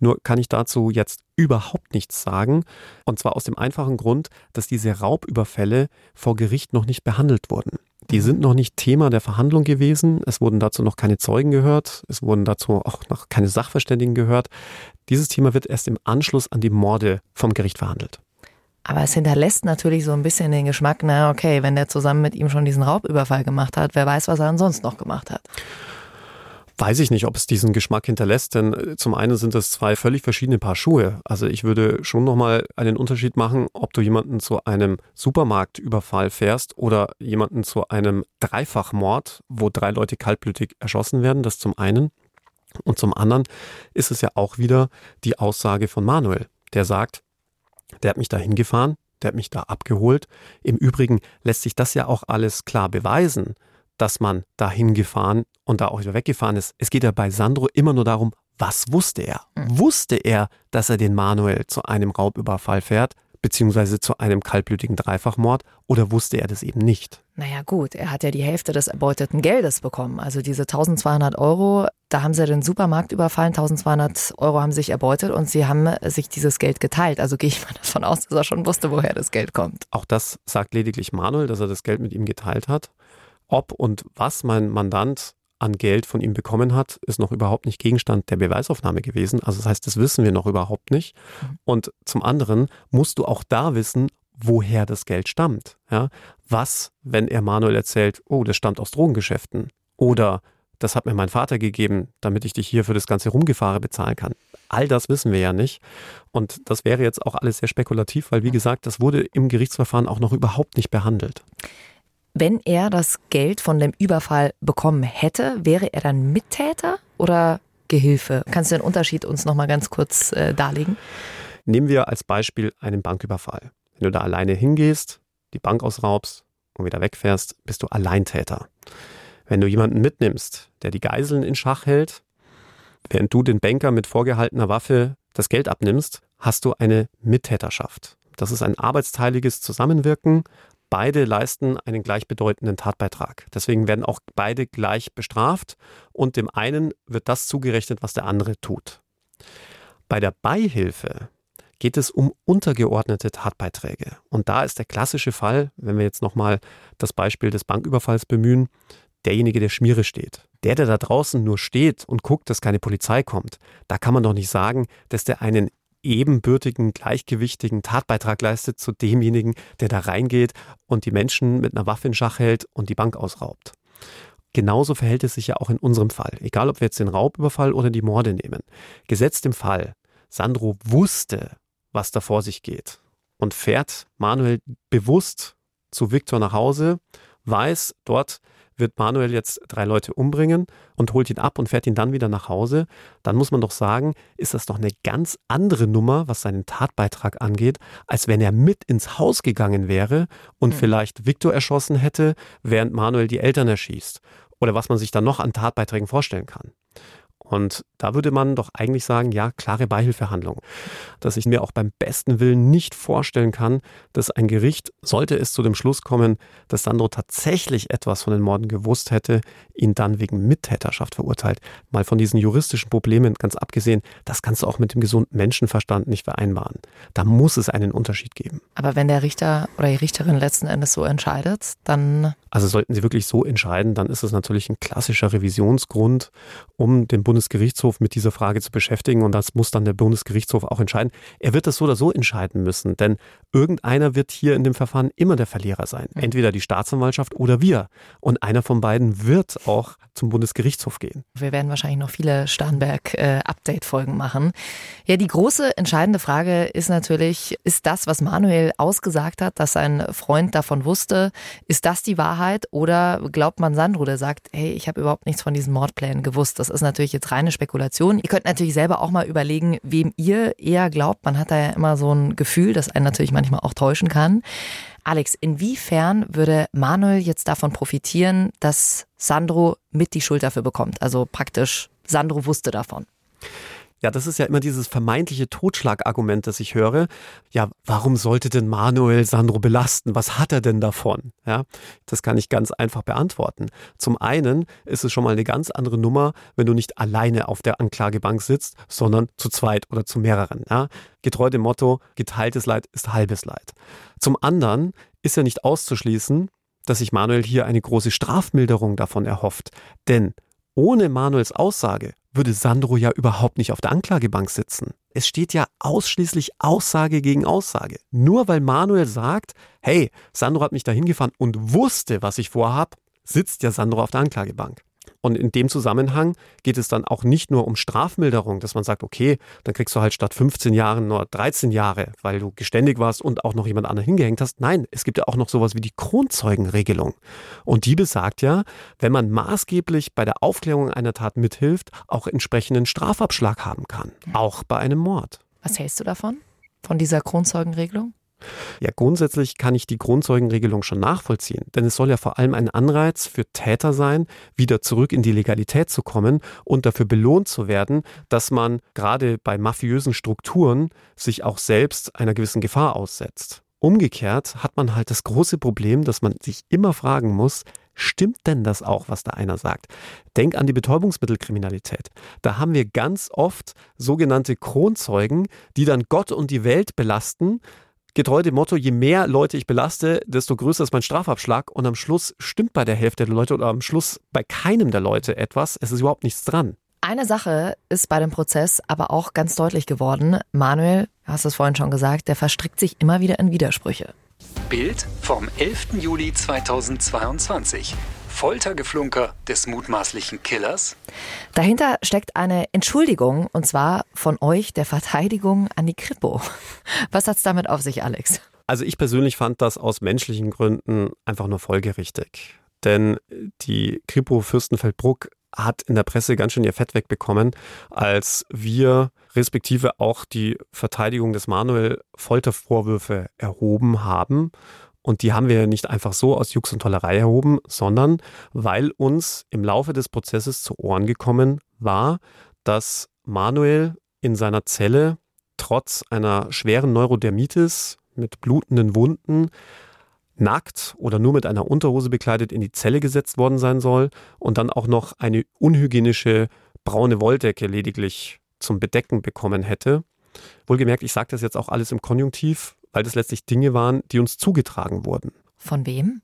Speaker 4: Nur kann ich dazu jetzt überhaupt nichts sagen. Und zwar aus dem einfachen Grund, dass diese Raubüberfälle vor Gericht noch nicht behandelt wurden. Die sind noch nicht Thema der Verhandlung gewesen. Es wurden dazu noch keine Zeugen gehört. Es wurden dazu auch noch keine Sachverständigen gehört. Dieses Thema wird erst im Anschluss an die Morde vom Gericht verhandelt.
Speaker 3: Aber es hinterlässt natürlich so ein bisschen den Geschmack, na okay, wenn der zusammen mit ihm schon diesen Raubüberfall gemacht hat, wer weiß, was er ansonsten noch gemacht hat.
Speaker 4: Weiß ich nicht, ob es diesen Geschmack hinterlässt, denn äh, zum einen sind das zwei völlig verschiedene Paar Schuhe. Also ich würde schon nochmal einen Unterschied machen, ob du jemanden zu einem Supermarktüberfall fährst oder jemanden zu einem Dreifachmord, wo drei Leute kaltblütig erschossen werden, das zum einen. Und zum anderen ist es ja auch wieder die Aussage von Manuel, der sagt, der hat mich da hingefahren, der hat mich da abgeholt. Im Übrigen lässt sich das ja auch alles klar beweisen dass man dahin gefahren und da auch wieder weggefahren ist. Es geht ja bei Sandro immer nur darum, was wusste er? Mhm. Wusste er, dass er den Manuel zu einem Raubüberfall fährt, beziehungsweise zu einem kaltblütigen Dreifachmord, oder wusste er das eben nicht?
Speaker 3: Naja gut, er hat ja die Hälfte des erbeuteten Geldes bekommen. Also diese 1200 Euro, da haben sie den Supermarkt überfallen, 1200 Euro haben sich erbeutet und sie haben sich dieses Geld geteilt. Also gehe ich mal <laughs> davon aus, dass er schon wusste, woher das Geld kommt.
Speaker 4: Auch das sagt lediglich Manuel, dass er das Geld mit ihm geteilt hat. Ob und was mein Mandant an Geld von ihm bekommen hat, ist noch überhaupt nicht Gegenstand der Beweisaufnahme gewesen. Also das heißt, das wissen wir noch überhaupt nicht. Mhm. Und zum anderen musst du auch da wissen, woher das Geld stammt. Ja? Was, wenn er Manuel erzählt, oh, das stammt aus Drogengeschäften oder das hat mir mein Vater gegeben, damit ich dich hier für das ganze Rumgefahre bezahlen kann. All das wissen wir ja nicht. Und das wäre jetzt auch alles sehr spekulativ, weil wie gesagt, das wurde im Gerichtsverfahren auch noch überhaupt nicht behandelt.
Speaker 3: Wenn er das Geld von dem Überfall bekommen hätte, wäre er dann Mittäter oder Gehilfe? Kannst du den Unterschied uns noch mal ganz kurz äh, darlegen?
Speaker 4: Nehmen wir als Beispiel einen Banküberfall. Wenn du da alleine hingehst, die Bank ausraubst und wieder wegfährst, bist du Alleintäter. Wenn du jemanden mitnimmst, der die Geiseln in Schach hält, während du den Banker mit vorgehaltener Waffe das Geld abnimmst, hast du eine Mittäterschaft. Das ist ein arbeitsteiliges Zusammenwirken Beide leisten einen gleichbedeutenden Tatbeitrag. Deswegen werden auch beide gleich bestraft und dem einen wird das zugerechnet, was der andere tut. Bei der Beihilfe geht es um untergeordnete Tatbeiträge. Und da ist der klassische Fall, wenn wir jetzt nochmal das Beispiel des Banküberfalls bemühen, derjenige, der Schmiere steht. Der, der da draußen nur steht und guckt, dass keine Polizei kommt, da kann man doch nicht sagen, dass der einen ebenbürtigen, gleichgewichtigen Tatbeitrag leistet zu demjenigen, der da reingeht und die Menschen mit einer Waffe in Schach hält und die Bank ausraubt. Genauso verhält es sich ja auch in unserem Fall. Egal, ob wir jetzt den Raubüberfall oder die Morde nehmen. Gesetzt im Fall, Sandro wusste, was da vor sich geht und fährt Manuel bewusst zu Viktor nach Hause, weiß, dort wird Manuel jetzt drei Leute umbringen und holt ihn ab und fährt ihn dann wieder nach Hause, dann muss man doch sagen, ist das doch eine ganz andere Nummer, was seinen Tatbeitrag angeht, als wenn er mit ins Haus gegangen wäre und mhm. vielleicht Viktor erschossen hätte, während Manuel die Eltern erschießt. Oder was man sich dann noch an Tatbeiträgen vorstellen kann. Und da würde man doch eigentlich sagen, ja, klare Beihilfehandlung. Dass ich mir auch beim besten Willen nicht vorstellen kann, dass ein Gericht, sollte es zu dem Schluss kommen, dass Sandro tatsächlich etwas von den Morden gewusst hätte, ihn dann wegen Mittäterschaft verurteilt. Mal von diesen juristischen Problemen ganz abgesehen, das kannst du auch mit dem gesunden Menschenverstand nicht vereinbaren. Da muss es einen Unterschied geben.
Speaker 3: Aber wenn der Richter oder die Richterin letzten Endes so entscheidet, dann
Speaker 4: also sollten Sie wirklich so entscheiden, dann ist es natürlich ein klassischer Revisionsgrund, um den Bundesgerichtshof mit dieser Frage zu beschäftigen. Und das muss dann der Bundesgerichtshof auch entscheiden. Er wird das so oder so entscheiden müssen, denn irgendeiner wird hier in dem Verfahren immer der Verlierer sein. Entweder die Staatsanwaltschaft oder wir. Und einer von beiden wird auch zum Bundesgerichtshof gehen.
Speaker 3: Wir werden wahrscheinlich noch viele Starnberg-Update-Folgen machen. Ja, die große entscheidende Frage ist natürlich, ist das, was Manuel ausgesagt hat, dass sein Freund davon wusste, ist das die Wahrheit? Wahrheit oder glaubt man Sandro, der sagt, hey, ich habe überhaupt nichts von diesen Mordplänen gewusst. Das ist natürlich jetzt reine Spekulation. Ihr könnt natürlich selber auch mal überlegen, wem ihr eher glaubt. Man hat da ja immer so ein Gefühl, das einen natürlich manchmal auch täuschen kann. Alex, inwiefern würde Manuel jetzt davon profitieren, dass Sandro mit die Schuld dafür bekommt? Also praktisch, Sandro wusste davon.
Speaker 4: Ja, das ist ja immer dieses vermeintliche Totschlagargument, das ich höre. Ja, warum sollte denn Manuel Sandro belasten? Was hat er denn davon? Ja, das kann ich ganz einfach beantworten. Zum einen ist es schon mal eine ganz andere Nummer, wenn du nicht alleine auf der Anklagebank sitzt, sondern zu zweit oder zu mehreren. Ja, getreu dem Motto, geteiltes Leid ist halbes Leid. Zum anderen ist ja nicht auszuschließen, dass sich Manuel hier eine große Strafmilderung davon erhofft. Denn ohne Manuels Aussage würde Sandro ja überhaupt nicht auf der Anklagebank sitzen. Es steht ja ausschließlich Aussage gegen Aussage. Nur weil Manuel sagt, hey, Sandro hat mich da hingefahren und wusste, was ich vorhab, sitzt ja Sandro auf der Anklagebank. Und in dem Zusammenhang geht es dann auch nicht nur um Strafmilderung, dass man sagt, okay, dann kriegst du halt statt 15 Jahren nur 13 Jahre, weil du geständig warst und auch noch jemand anderen hingehängt hast. Nein, es gibt ja auch noch sowas wie die Kronzeugenregelung. Und die besagt ja, wenn man maßgeblich bei der Aufklärung einer Tat mithilft, auch entsprechenden Strafabschlag haben kann. Auch bei einem Mord.
Speaker 3: Was hältst du davon? Von dieser Kronzeugenregelung?
Speaker 4: Ja, grundsätzlich kann ich die Grundzeugenregelung schon nachvollziehen, denn es soll ja vor allem ein Anreiz für Täter sein, wieder zurück in die Legalität zu kommen und dafür belohnt zu werden, dass man gerade bei mafiösen Strukturen sich auch selbst einer gewissen Gefahr aussetzt. Umgekehrt hat man halt das große Problem, dass man sich immer fragen muss, Stimmt denn das auch, was da einer sagt? Denk an die Betäubungsmittelkriminalität. Da haben wir ganz oft sogenannte Kronzeugen, die dann Gott und die Welt belasten, getreu dem Motto, je mehr Leute ich belaste, desto größer ist mein Strafabschlag und am Schluss stimmt bei der Hälfte der Leute oder am Schluss bei keinem der Leute etwas. Es ist überhaupt nichts dran.
Speaker 3: Eine Sache ist bei dem Prozess aber auch ganz deutlich geworden. Manuel, du hast es vorhin schon gesagt, der verstrickt sich immer wieder in Widersprüche.
Speaker 1: Bild vom 11. Juli 2022. Foltergeflunker des mutmaßlichen Killers?
Speaker 3: Dahinter steckt eine Entschuldigung und zwar von euch, der Verteidigung an die Kripo. Was hat's damit auf sich, Alex?
Speaker 4: Also ich persönlich fand das aus menschlichen Gründen einfach nur folgerichtig. Denn die Kripo Fürstenfeldbruck hat in der Presse ganz schön ihr Fett wegbekommen, als wir respektive auch die Verteidigung des Manuel Foltervorwürfe erhoben haben. Und die haben wir nicht einfach so aus Jux und Tollerei erhoben, sondern weil uns im Laufe des Prozesses zu Ohren gekommen war, dass Manuel in seiner Zelle trotz einer schweren Neurodermitis mit blutenden Wunden nackt oder nur mit einer Unterhose bekleidet in die Zelle gesetzt worden sein soll und dann auch noch eine unhygienische braune Wolldecke lediglich zum Bedecken bekommen hätte. Wohlgemerkt, ich sage das jetzt auch alles im Konjunktiv, weil das letztlich Dinge waren, die uns zugetragen wurden.
Speaker 3: Von wem?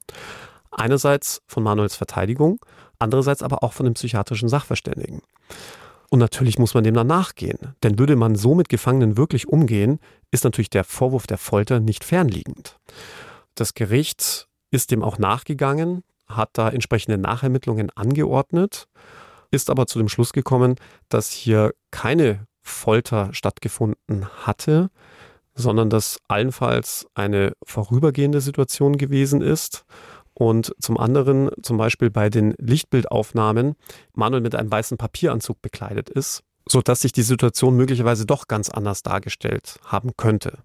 Speaker 4: Einerseits von Manuels Verteidigung, andererseits aber auch von dem psychiatrischen Sachverständigen. Und natürlich muss man dem dann nachgehen. Denn würde man so mit Gefangenen wirklich umgehen, ist natürlich der Vorwurf der Folter nicht fernliegend. Das Gericht ist dem auch nachgegangen, hat da entsprechende Nachermittlungen angeordnet, ist aber zu dem Schluss gekommen, dass hier keine Folter stattgefunden hatte, sondern dass allenfalls eine vorübergehende Situation gewesen ist und zum anderen zum Beispiel bei den Lichtbildaufnahmen Manuel mit einem weißen Papieranzug bekleidet ist, sodass sich die Situation möglicherweise doch ganz anders dargestellt haben könnte.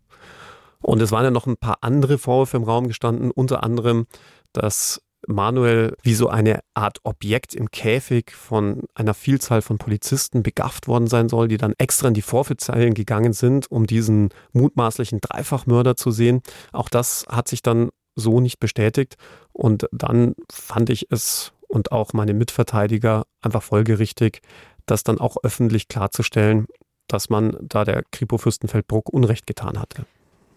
Speaker 4: Und es waren ja noch ein paar andere Vorwürfe im Raum gestanden, unter anderem, dass Manuel wie so eine Art Objekt im Käfig von einer Vielzahl von Polizisten begafft worden sein soll, die dann extra in die Vorfeldzeilen gegangen sind, um diesen mutmaßlichen Dreifachmörder zu sehen. Auch das hat sich dann so nicht bestätigt. Und dann fand ich es und auch meine Mitverteidiger einfach folgerichtig, das dann auch öffentlich klarzustellen, dass man da der Kripo Fürstenfeldbruck Unrecht getan hatte.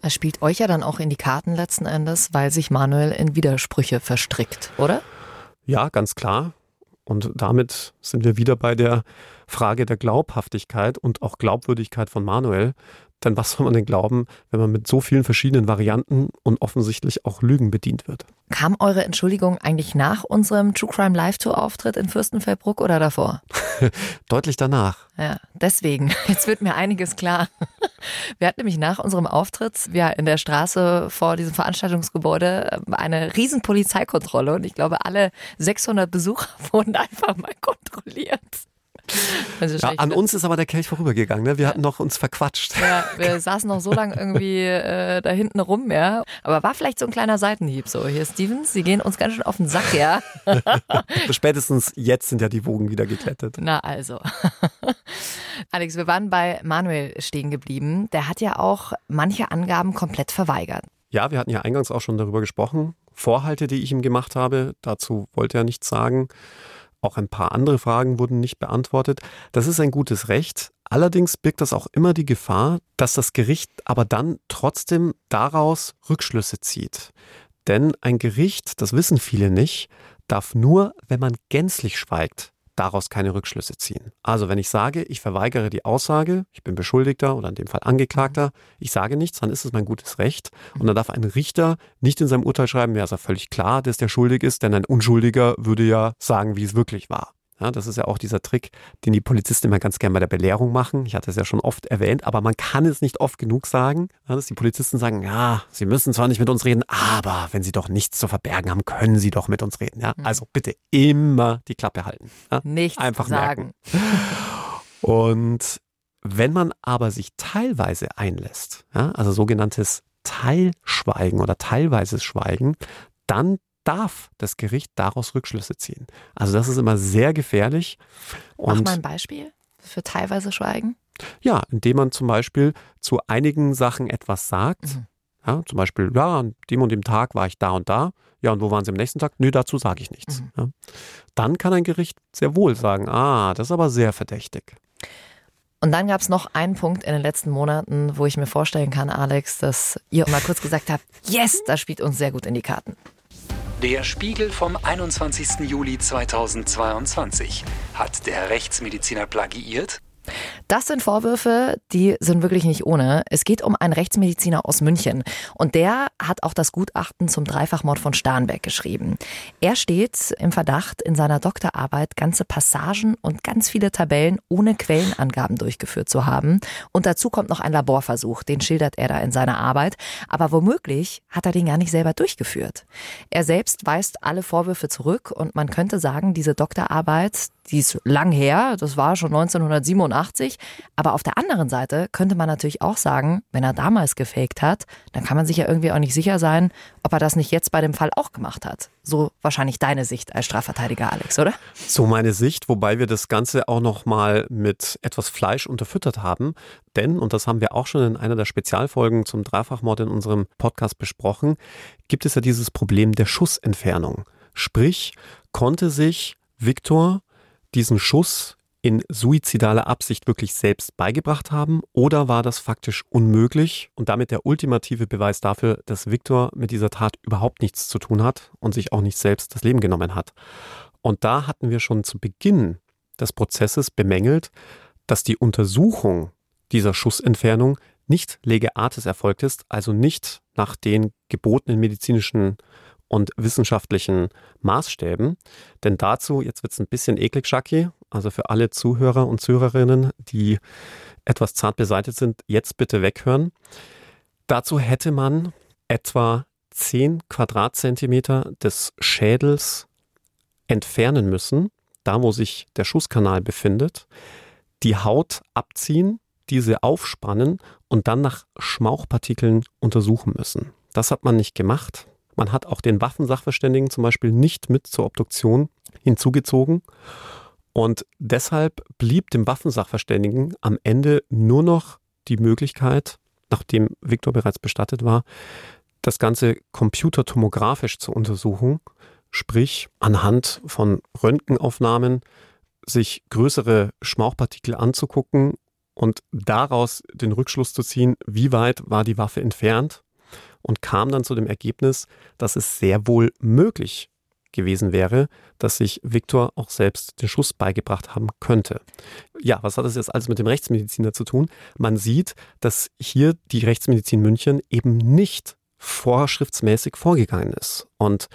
Speaker 3: Er spielt euch ja dann auch in die Karten letzten Endes, weil sich Manuel in Widersprüche verstrickt, oder?
Speaker 4: Ja, ganz klar. Und damit sind wir wieder bei der Frage der Glaubhaftigkeit und auch Glaubwürdigkeit von Manuel. Denn was soll man denn glauben, wenn man mit so vielen verschiedenen Varianten und offensichtlich auch Lügen bedient wird?
Speaker 3: Kam eure Entschuldigung eigentlich nach unserem True Crime Live Tour Auftritt in Fürstenfeldbruck oder davor? <laughs>
Speaker 4: Deutlich danach.
Speaker 3: Ja, deswegen. <laughs> Jetzt wird mir einiges klar. <laughs> Wir hatten nämlich nach unserem Auftritt ja in der Straße vor diesem Veranstaltungsgebäude ähm, eine riesen Polizeikontrolle und ich glaube, alle 600 Besucher wurden einfach mal kontrolliert. <laughs>
Speaker 4: Also ja, an uns ist aber der Kelch vorübergegangen. Ne? Wir hatten noch uns verquatscht.
Speaker 3: Ja, <laughs> wir saßen noch so lange irgendwie äh, da hinten rum, ja. Aber war vielleicht so ein kleiner Seitenhieb so. Hier, Stevens, Sie gehen uns ganz schön auf den Sack, ja. <laughs>
Speaker 4: Spätestens jetzt sind ja die Wogen wieder geklettet.
Speaker 3: Na also. Alex, wir waren bei Manuel stehen geblieben. Der hat ja auch manche Angaben komplett verweigert.
Speaker 4: Ja, wir hatten ja eingangs auch schon darüber gesprochen. Vorhalte, die ich ihm gemacht habe, dazu wollte er nichts sagen. Auch ein paar andere Fragen wurden nicht beantwortet. Das ist ein gutes Recht. Allerdings birgt das auch immer die Gefahr, dass das Gericht aber dann trotzdem daraus Rückschlüsse zieht. Denn ein Gericht, das wissen viele nicht, darf nur, wenn man gänzlich schweigt, daraus keine Rückschlüsse ziehen. Also wenn ich sage, ich verweigere die Aussage, ich bin Beschuldigter oder in dem Fall Angeklagter, ich sage nichts, dann ist es mein gutes Recht. Und dann darf ein Richter nicht in seinem Urteil schreiben, ja, ist ja völlig klar, dass der schuldig ist, denn ein Unschuldiger würde ja sagen, wie es wirklich war. Ja, das ist ja auch dieser Trick, den die Polizisten immer ganz gerne bei der Belehrung machen. Ich hatte es ja schon oft erwähnt, aber man kann es nicht oft genug sagen, dass die Polizisten sagen, ja, sie müssen zwar nicht mit uns reden, aber wenn sie doch nichts zu verbergen haben, können sie doch mit uns reden. Ja? Mhm. Also bitte immer die Klappe halten.
Speaker 3: Ja? Nichts Einfach sagen.
Speaker 4: Merken. Und wenn man aber sich teilweise einlässt, ja, also sogenanntes Teilschweigen oder teilweises Schweigen, dann darf das Gericht daraus Rückschlüsse ziehen. Also das ist immer sehr gefährlich.
Speaker 3: Und Mach mal ein Beispiel für teilweise Schweigen.
Speaker 4: Ja, indem man zum Beispiel zu einigen Sachen etwas sagt. Mhm. Ja, zum Beispiel, ja, an dem und dem Tag war ich da und da. Ja, und wo waren Sie am nächsten Tag? Nö, dazu sage ich nichts. Mhm. Ja. Dann kann ein Gericht sehr wohl sagen, ah, das ist aber sehr verdächtig.
Speaker 3: Und dann gab es noch einen Punkt in den letzten Monaten, wo ich mir vorstellen kann, Alex, dass ihr mal kurz gesagt habt, yes, das spielt uns sehr gut in die Karten.
Speaker 1: Der Spiegel vom 21. Juli 2022. Hat der Rechtsmediziner plagiiert?
Speaker 3: Das sind Vorwürfe, die sind wirklich nicht ohne. Es geht um einen Rechtsmediziner aus München und der hat auch das Gutachten zum Dreifachmord von Starnberg geschrieben. Er steht im Verdacht, in seiner Doktorarbeit ganze Passagen und ganz viele Tabellen ohne Quellenangaben durchgeführt zu haben. Und dazu kommt noch ein Laborversuch, den schildert er da in seiner Arbeit. Aber womöglich hat er den gar nicht selber durchgeführt. Er selbst weist alle Vorwürfe zurück und man könnte sagen, diese Doktorarbeit, die ist lang her, das war schon 1987. Aber auf der anderen Seite könnte man natürlich auch sagen, wenn er damals gefaked hat, dann kann man sich ja irgendwie auch nicht sicher sein, ob er das nicht jetzt bei dem Fall auch gemacht hat. So wahrscheinlich deine Sicht als Strafverteidiger, Alex, oder?
Speaker 4: So meine Sicht, wobei wir das Ganze auch noch mal mit etwas Fleisch unterfüttert haben. Denn, und das haben wir auch schon in einer der Spezialfolgen zum Dreifachmord in unserem Podcast besprochen, gibt es ja dieses Problem der Schussentfernung. Sprich, konnte sich Viktor diesen Schuss in suizidaler Absicht wirklich selbst beigebracht haben oder war das faktisch unmöglich und damit der ultimative Beweis dafür, dass Viktor mit dieser Tat überhaupt nichts zu tun hat und sich auch nicht selbst das Leben genommen hat. Und da hatten wir schon zu Beginn des Prozesses bemängelt, dass die Untersuchung dieser Schussentfernung nicht lege artis erfolgt ist, also nicht nach den gebotenen medizinischen und wissenschaftlichen Maßstäben. Denn dazu, jetzt wird es ein bisschen eklig, Shaki, also für alle Zuhörer und Zuhörerinnen, die etwas zart beseitigt sind, jetzt bitte weghören. Dazu hätte man etwa 10 Quadratzentimeter des Schädels entfernen müssen, da wo sich der Schusskanal befindet, die Haut abziehen, diese aufspannen und dann nach Schmauchpartikeln untersuchen müssen. Das hat man nicht gemacht. Man hat auch den Waffensachverständigen zum Beispiel nicht mit zur Obduktion hinzugezogen. Und deshalb blieb dem Waffensachverständigen am Ende nur noch die Möglichkeit, nachdem Viktor bereits bestattet war, das Ganze computertomografisch zu untersuchen, sprich anhand von Röntgenaufnahmen sich größere Schmauchpartikel anzugucken und daraus den Rückschluss zu ziehen, wie weit war die Waffe entfernt und kam dann zu dem Ergebnis, dass es sehr wohl möglich gewesen wäre, dass sich Viktor auch selbst den Schuss beigebracht haben könnte. Ja, was hat das jetzt alles mit dem Rechtsmediziner zu tun? Man sieht, dass hier die Rechtsmedizin München eben nicht vorschriftsmäßig vorgegangen ist. Und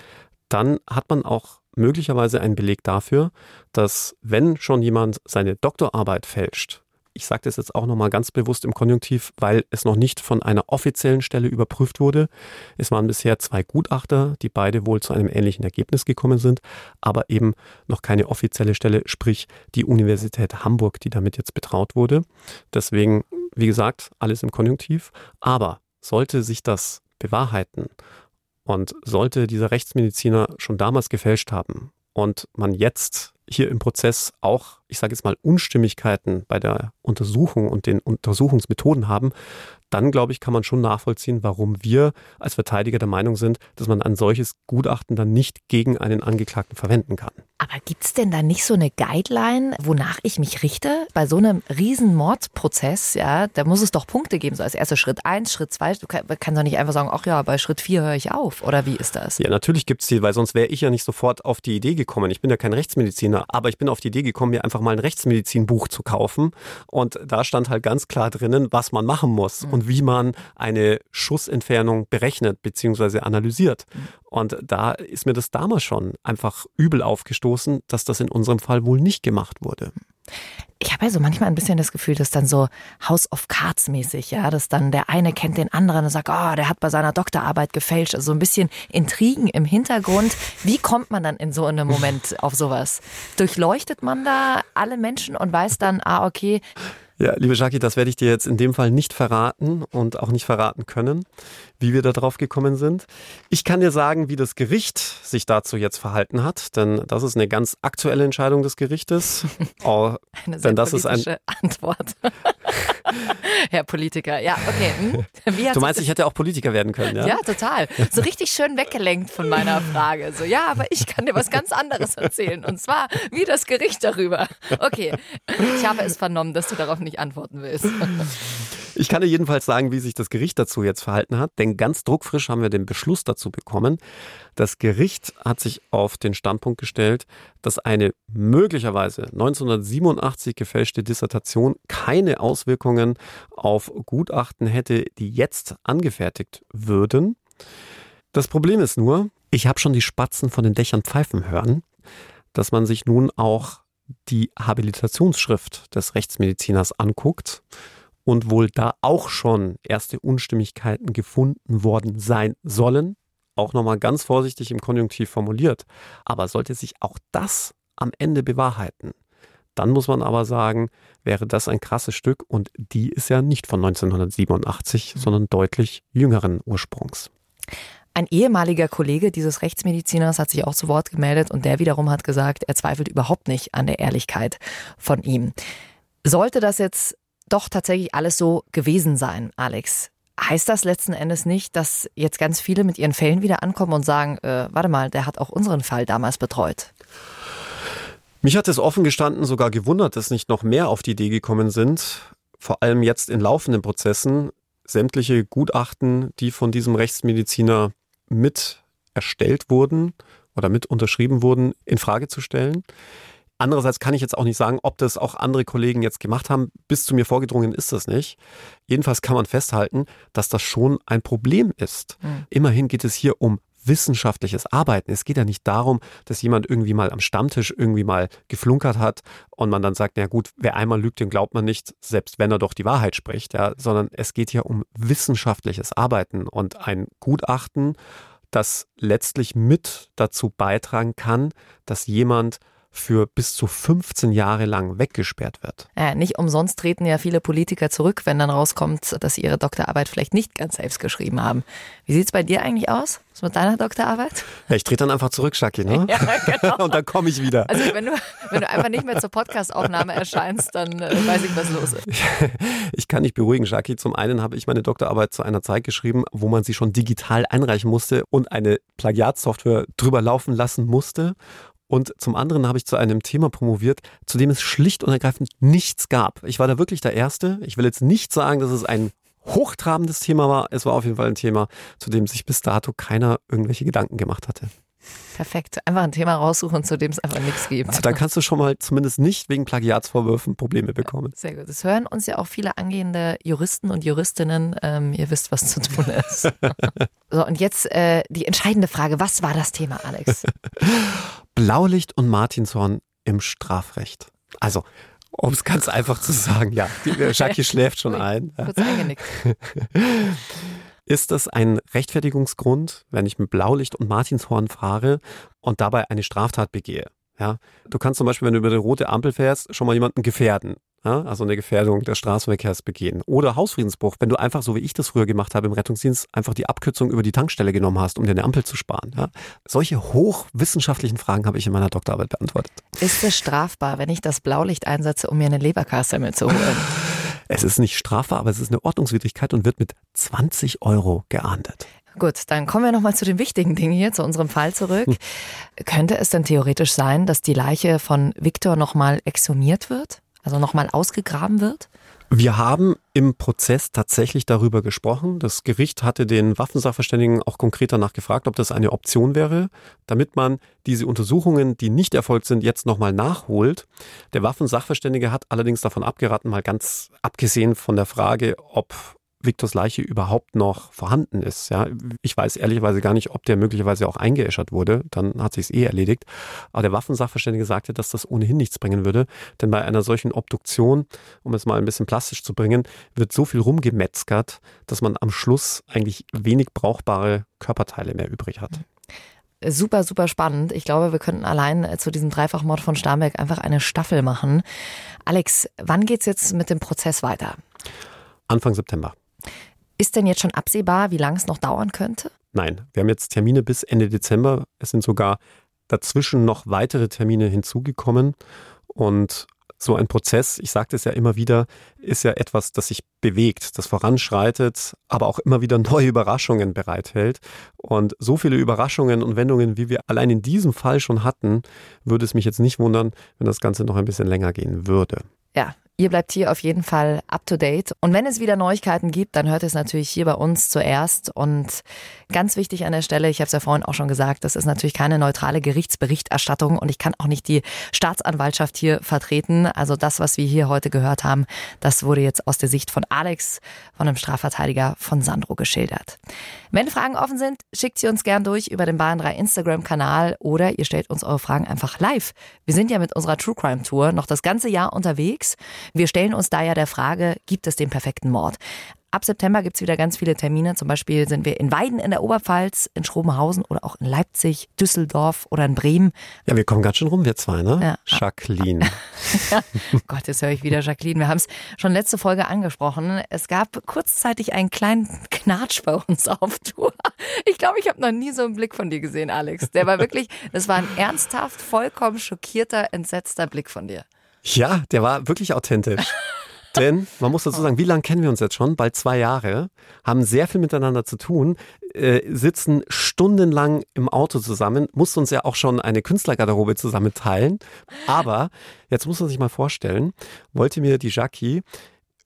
Speaker 4: dann hat man auch möglicherweise einen Beleg dafür, dass wenn schon jemand seine Doktorarbeit fälscht, ich sage das jetzt auch nochmal ganz bewusst im Konjunktiv, weil es noch nicht von einer offiziellen Stelle überprüft wurde. Es waren bisher zwei Gutachter, die beide wohl zu einem ähnlichen Ergebnis gekommen sind, aber eben noch keine offizielle Stelle, sprich die Universität Hamburg, die damit jetzt betraut wurde. Deswegen, wie gesagt, alles im Konjunktiv. Aber sollte sich das bewahrheiten und sollte dieser Rechtsmediziner schon damals gefälscht haben und man jetzt hier im Prozess auch ich sage jetzt mal, Unstimmigkeiten bei der Untersuchung und den Untersuchungsmethoden haben, dann glaube ich, kann man schon nachvollziehen, warum wir als Verteidiger der Meinung sind, dass man ein solches Gutachten dann nicht gegen einen Angeklagten verwenden kann.
Speaker 3: Aber gibt es denn da nicht so eine Guideline, wonach ich mich richte? Bei so einem riesen Mordprozess, ja, da muss es doch Punkte geben, so als erster Schritt eins, Schritt zwei. Du kannst doch nicht einfach sagen, ach ja, bei Schritt vier höre ich auf. Oder wie ist das?
Speaker 4: Ja, natürlich gibt es die, weil sonst wäre ich ja nicht sofort auf die Idee gekommen. Ich bin ja kein Rechtsmediziner, aber ich bin auf die Idee gekommen, mir einfach mal ein Rechtsmedizinbuch zu kaufen. Und da stand halt ganz klar drinnen, was man machen muss. Mhm und wie man eine Schussentfernung berechnet bzw. analysiert. Und da ist mir das damals schon einfach übel aufgestoßen, dass das in unserem Fall wohl nicht gemacht wurde.
Speaker 3: Ich habe ja so manchmal ein bisschen das Gefühl, dass dann so House of Cards mäßig, ja, dass dann der eine kennt den anderen und sagt, oh, der hat bei seiner Doktorarbeit gefälscht. Also so ein bisschen Intrigen im Hintergrund. Wie kommt man dann in so einem Moment auf sowas? Durchleuchtet man da alle Menschen und weiß dann, ah, okay,
Speaker 4: ja, liebe Jackie, das werde ich dir jetzt in dem Fall nicht verraten und auch nicht verraten können, wie wir da drauf gekommen sind. Ich kann dir sagen, wie das Gericht sich dazu jetzt verhalten hat, denn das ist eine ganz aktuelle Entscheidung des Gerichtes. <laughs>
Speaker 3: Oh, eine sehr denn das ist ein Antwort. <laughs> Herr Politiker, ja, okay.
Speaker 4: Hm? du meinst, ich hätte auch Politiker werden können, ja?
Speaker 3: Ja, total. So richtig schön weggelenkt von meiner Frage. So, ja, aber ich kann dir was ganz anderes erzählen. Und zwar, wie das Gericht darüber. Okay, ich habe es vernommen, dass du darauf nicht antworten willst. <laughs>
Speaker 4: Ich kann dir jedenfalls sagen, wie sich das Gericht dazu jetzt verhalten hat, denn ganz druckfrisch haben wir den Beschluss dazu bekommen. Das Gericht hat sich auf den Standpunkt gestellt, dass eine möglicherweise 1987 gefälschte Dissertation keine Auswirkungen auf Gutachten hätte, die jetzt angefertigt würden. Das Problem ist nur, ich habe schon die Spatzen von den Dächern pfeifen hören, dass man sich nun auch die Habilitationsschrift des Rechtsmediziners anguckt und wohl da auch schon erste Unstimmigkeiten gefunden worden sein sollen. Auch nochmal ganz vorsichtig im Konjunktiv formuliert. Aber sollte sich auch das am Ende bewahrheiten, dann muss man aber sagen, wäre das ein krasses Stück und die ist ja nicht von 1987, sondern deutlich jüngeren Ursprungs.
Speaker 3: Ein ehemaliger Kollege dieses Rechtsmediziners hat sich auch zu Wort gemeldet und der wiederum hat gesagt, er zweifelt überhaupt nicht an der Ehrlichkeit von ihm. Sollte das jetzt doch tatsächlich alles so gewesen sein, Alex? Heißt das letzten Endes nicht, dass jetzt ganz viele mit ihren Fällen wieder ankommen und sagen, äh, warte mal, der hat auch unseren Fall damals betreut?
Speaker 4: Mich hat es offen gestanden sogar gewundert, dass nicht noch mehr auf die Idee gekommen sind, vor allem jetzt in laufenden Prozessen, sämtliche Gutachten, die von diesem Rechtsmediziner mit erstellt wurden oder mit unterschrieben wurden, in Frage zu stellen. Andererseits kann ich jetzt auch nicht sagen, ob das auch andere Kollegen jetzt gemacht haben. Bis zu mir vorgedrungen ist das nicht. Jedenfalls kann man festhalten, dass das schon ein Problem ist. Mhm. Immerhin geht es hier um wissenschaftliches Arbeiten. Es geht ja nicht darum, dass jemand irgendwie mal am Stammtisch irgendwie mal geflunkert hat und man dann sagt, na gut, wer einmal lügt, den glaubt man nicht, selbst wenn er doch die Wahrheit spricht, ja, sondern es geht ja um wissenschaftliches Arbeiten und ein Gutachten, das letztlich mit dazu beitragen kann, dass jemand für bis zu 15 Jahre lang weggesperrt wird.
Speaker 3: Ja, nicht umsonst treten ja viele Politiker zurück, wenn dann rauskommt, dass sie ihre Doktorarbeit vielleicht nicht ganz selbst geschrieben haben. Wie sieht es bei dir eigentlich aus? Was mit deiner Doktorarbeit?
Speaker 4: Ja, ich trete dann einfach zurück, Shaki, ne? <laughs> Ja, genau. <laughs> Und dann komme ich wieder.
Speaker 3: Also wenn du, wenn du einfach nicht mehr zur Podcastaufnahme erscheinst, dann äh, weiß ich, was los ist. <laughs>
Speaker 4: Ich kann dich beruhigen, Shaki. Zum einen habe ich meine Doktorarbeit zu einer Zeit geschrieben, wo man sie schon digital einreichen musste und eine Plagiatsoftware drüber laufen lassen musste. Und zum anderen habe ich zu einem Thema promoviert, zu dem es schlicht und ergreifend nichts gab. Ich war da wirklich der Erste. Ich will jetzt nicht sagen, dass es ein hochtrabendes Thema war. Es war auf jeden Fall ein Thema, zu dem sich bis dato keiner irgendwelche Gedanken gemacht hatte.
Speaker 3: Perfekt. Einfach ein Thema raussuchen, zu dem es einfach nichts gibt.
Speaker 4: Also da kannst du schon mal zumindest nicht wegen Plagiatsvorwürfen Probleme bekommen.
Speaker 3: Sehr gut. Das hören uns ja auch viele angehende Juristen und Juristinnen. Ähm, ihr wisst, was zu tun ist. <laughs> so, und jetzt äh, die entscheidende Frage. Was war das Thema, Alex? <laughs>
Speaker 4: Blaulicht und Martinshorn im Strafrecht. Also, um es ganz einfach zu sagen, ja, Jackie <laughs> schläft schon ein. Kurz eingenickt. Ist das ein Rechtfertigungsgrund, wenn ich mit Blaulicht und Martinshorn fahre und dabei eine Straftat begehe? Ja, du kannst zum Beispiel, wenn du über eine rote Ampel fährst, schon mal jemanden gefährden. ja, also eine Gefährdung des Straßenverkehrs begehen. Oder Hausfriedensbruch, wenn du einfach, so wie ich das früher gemacht habe im Rettungsdienst, einfach die Abkürzung über die Tankstelle genommen hast, um dir eine Ampel zu sparen. Ja. Solche hochwissenschaftlichen Fragen habe ich in meiner Doktorarbeit beantwortet.
Speaker 3: Ist es strafbar, wenn ich das Blaulicht einsetze, um mir eine Leberkassemmel zu holen? <laughs>
Speaker 4: Es ist nicht strafbar, aber es ist eine Ordnungswidrigkeit und wird mit 20 Euro geahndet.
Speaker 3: Gut, dann kommen wir nochmal zu den wichtigen Dingen hier, zu unserem Fall zurück. Hm. Könnte es denn theoretisch sein, dass die Leiche von Viktor nochmal exhumiert wird? Also nochmal ausgegraben wird?
Speaker 4: Wir haben im Prozess tatsächlich darüber gesprochen. Das Gericht hatte den Waffensachverständigen auch konkret danach gefragt, ob das eine Option wäre, damit man diese Untersuchungen, die nicht erfolgt sind, jetzt nochmal nachholt. Der Waffensachverständige hat allerdings davon abgeraten, mal ganz abgesehen von der Frage, ob Viktors Leiche überhaupt noch vorhanden ist. Ja, ich weiß ehrlicherweise gar nicht, ob der möglicherweise auch eingeäschert wurde. Dann hat sich es eh erledigt. Aber der Waffensachverständige sagte, dass das ohnehin nichts bringen würde. Denn bei einer solchen Obduktion, um es mal ein bisschen plastisch zu bringen, wird so viel rumgemetzgert, dass man am Schluss eigentlich wenig brauchbare Körperteile mehr übrig hat.
Speaker 3: Super, super spannend. Ich glaube, wir könnten allein zu diesem Dreifachmord von Starnberg einfach eine Staffel machen. Alex, wann geht's jetzt mit dem Prozess weiter?
Speaker 4: Anfang September.
Speaker 3: Ist denn jetzt schon absehbar, wie lange es noch dauern könnte?
Speaker 4: Nein, wir haben jetzt Termine bis Ende Dezember. Es sind sogar dazwischen noch weitere Termine hinzugekommen. Und so ein Prozess, ich sagte es ja immer wieder, ist ja etwas, das sich bewegt, das voranschreitet, aber auch immer wieder neue Überraschungen bereithält. Und so viele Überraschungen und Wendungen, wie wir allein in diesem Fall schon hatten, würde es mich jetzt nicht wundern, wenn das Ganze noch ein bisschen länger gehen würde.
Speaker 3: Ja, Ihr bleibt hier auf jeden Fall up to date. Und wenn es wieder Neuigkeiten gibt, dann hört es natürlich hier bei uns zuerst. Und ganz wichtig an der Stelle, ich habe es ja vorhin auch schon gesagt, das ist natürlich keine neutrale Gerichtsberichterstattung und ich kann auch nicht die Staatsanwaltschaft hier vertreten. Also das, was wir hier heute gehört haben, das wurde jetzt aus der Sicht von Alex, von einem Strafverteidiger von Sandro geschildert. Wenn Fragen offen sind, schickt sie uns gern durch über den Bayern 3 Instagram-Kanal oder ihr stellt uns eure Fragen einfach live. Wir sind ja mit unserer True Crime Tour noch das ganze Jahr unterwegs. Wir stellen uns da ja der Frage, gibt es den perfekten Mord? Ab September gibt es wieder ganz viele Termine. Zum Beispiel sind wir in Weiden in der Oberpfalz, in Schrobenhausen oder auch in Leipzig, Düsseldorf oder in Bremen.
Speaker 4: Ja, wir kommen ganz schön rum, wir zwei, ne? Ja. Jacqueline. <laughs>
Speaker 3: ja. Gott, jetzt höre ich wieder Jacqueline. Wir haben es schon letzte Folge angesprochen. Es gab kurzzeitig einen kleinen Knatsch bei uns <laughs> auf Tour. Ich glaube, ich habe noch nie so einen Blick von dir gesehen, Alex. Der war wirklich, das war ein ernsthaft, vollkommen schockierter, entsetzter Blick von dir.
Speaker 4: Ja, der war wirklich authentisch. <laughs> Denn man muss dazu sagen, wie lange kennen wir uns jetzt schon? Bald zwei Jahre, haben sehr viel miteinander zu tun, äh, sitzen stundenlang im Auto zusammen, mussten uns ja auch schon eine Künstlergarderobe zusammen teilen. Aber jetzt muss man sich mal vorstellen, wollte mir die Jackie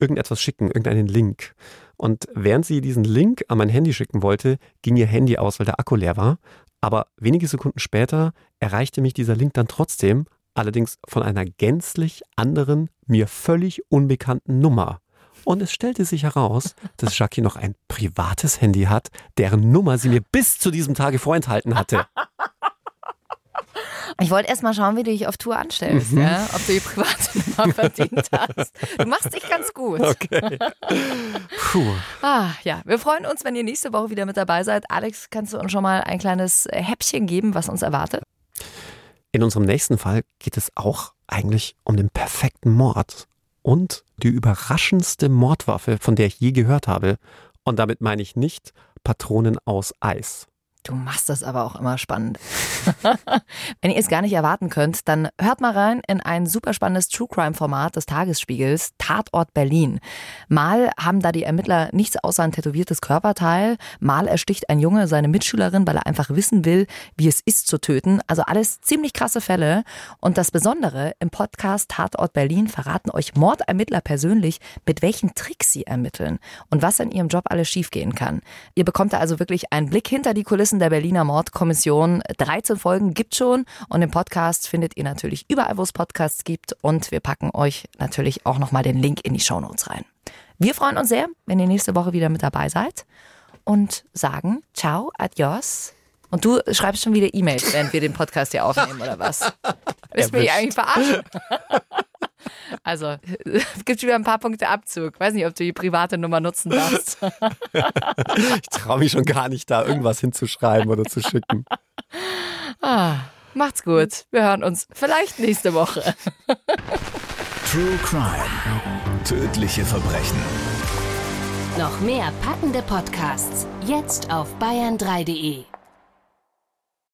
Speaker 4: irgendetwas schicken, irgendeinen Link. Und während sie diesen Link an mein Handy schicken wollte, ging ihr Handy aus, weil der Akku leer war. Aber wenige Sekunden später erreichte mich dieser Link dann trotzdem allerdings von einer gänzlich anderen, mir völlig unbekannten Nummer. Und es stellte sich heraus, dass Jackie noch ein privates Handy hat, deren Nummer sie mir bis zu diesem Tage vorenthalten hatte.
Speaker 3: Ich wollte erst mal schauen, wie du dich auf Tour anstellst, mhm. ja? ob du die private Nummer <laughs> verdient hast. Du machst dich ganz gut. Okay. Puh. Ah, ja, wir freuen uns, wenn ihr nächste Woche wieder mit dabei seid. Alex, kannst du uns schon mal ein kleines Häppchen geben, was uns erwartet?
Speaker 4: In unserem nächsten Fall geht es auch eigentlich um den perfekten Mord und die überraschendste Mordwaffe, von der ich je gehört habe. Und damit meine ich nicht Patronen aus Eis.
Speaker 3: Du machst das aber auch immer spannend. <laughs> Wenn ihr es gar nicht erwarten könnt, dann hört mal rein in ein super spannendes True Crime Format des Tagesspiegels, Tatort Berlin. Mal haben da die Ermittler nichts außer ein tätowiertes Körperteil, mal ersticht ein Junge seine Mitschülerin, weil er einfach wissen will, wie es ist zu töten. Also alles ziemlich krasse Fälle. Und das Besondere im Podcast Tatort Berlin verraten euch Mordermittler persönlich, mit welchen Tricks sie ermitteln und was in ihrem Job alles schiefgehen kann. Ihr bekommt da also wirklich einen Blick hinter die Kulissen Kulissen der Berliner Mordkommission. 13 Folgen gibt schon und den Podcast findet ihr natürlich überall, wo es Podcasts gibt und wir packen euch natürlich auch nochmal den Link in die Shownotes rein. Wir freuen uns sehr, wenn ihr nächste Woche wieder mit dabei seid und sagen ciao, adios. Und du schreibst schon wieder E-Mails, während wir den Podcast hier aufnehmen, oder was? <laughs> Willst du mich eigentlich verarschen? <laughs> Also, es gibt wieder ein paar Punkte Abzug. Weiß nicht, ob du die private Nummer nutzen darfst. <laughs>
Speaker 4: ich traue mich schon gar nicht, da irgendwas hinzuschreiben oder zu schicken.
Speaker 3: Ah, macht's gut. Wir hören uns vielleicht nächste Woche.
Speaker 9: True Crime. Tödliche Verbrechen.
Speaker 2: Noch mehr packende Podcasts jetzt auf bayern3.de.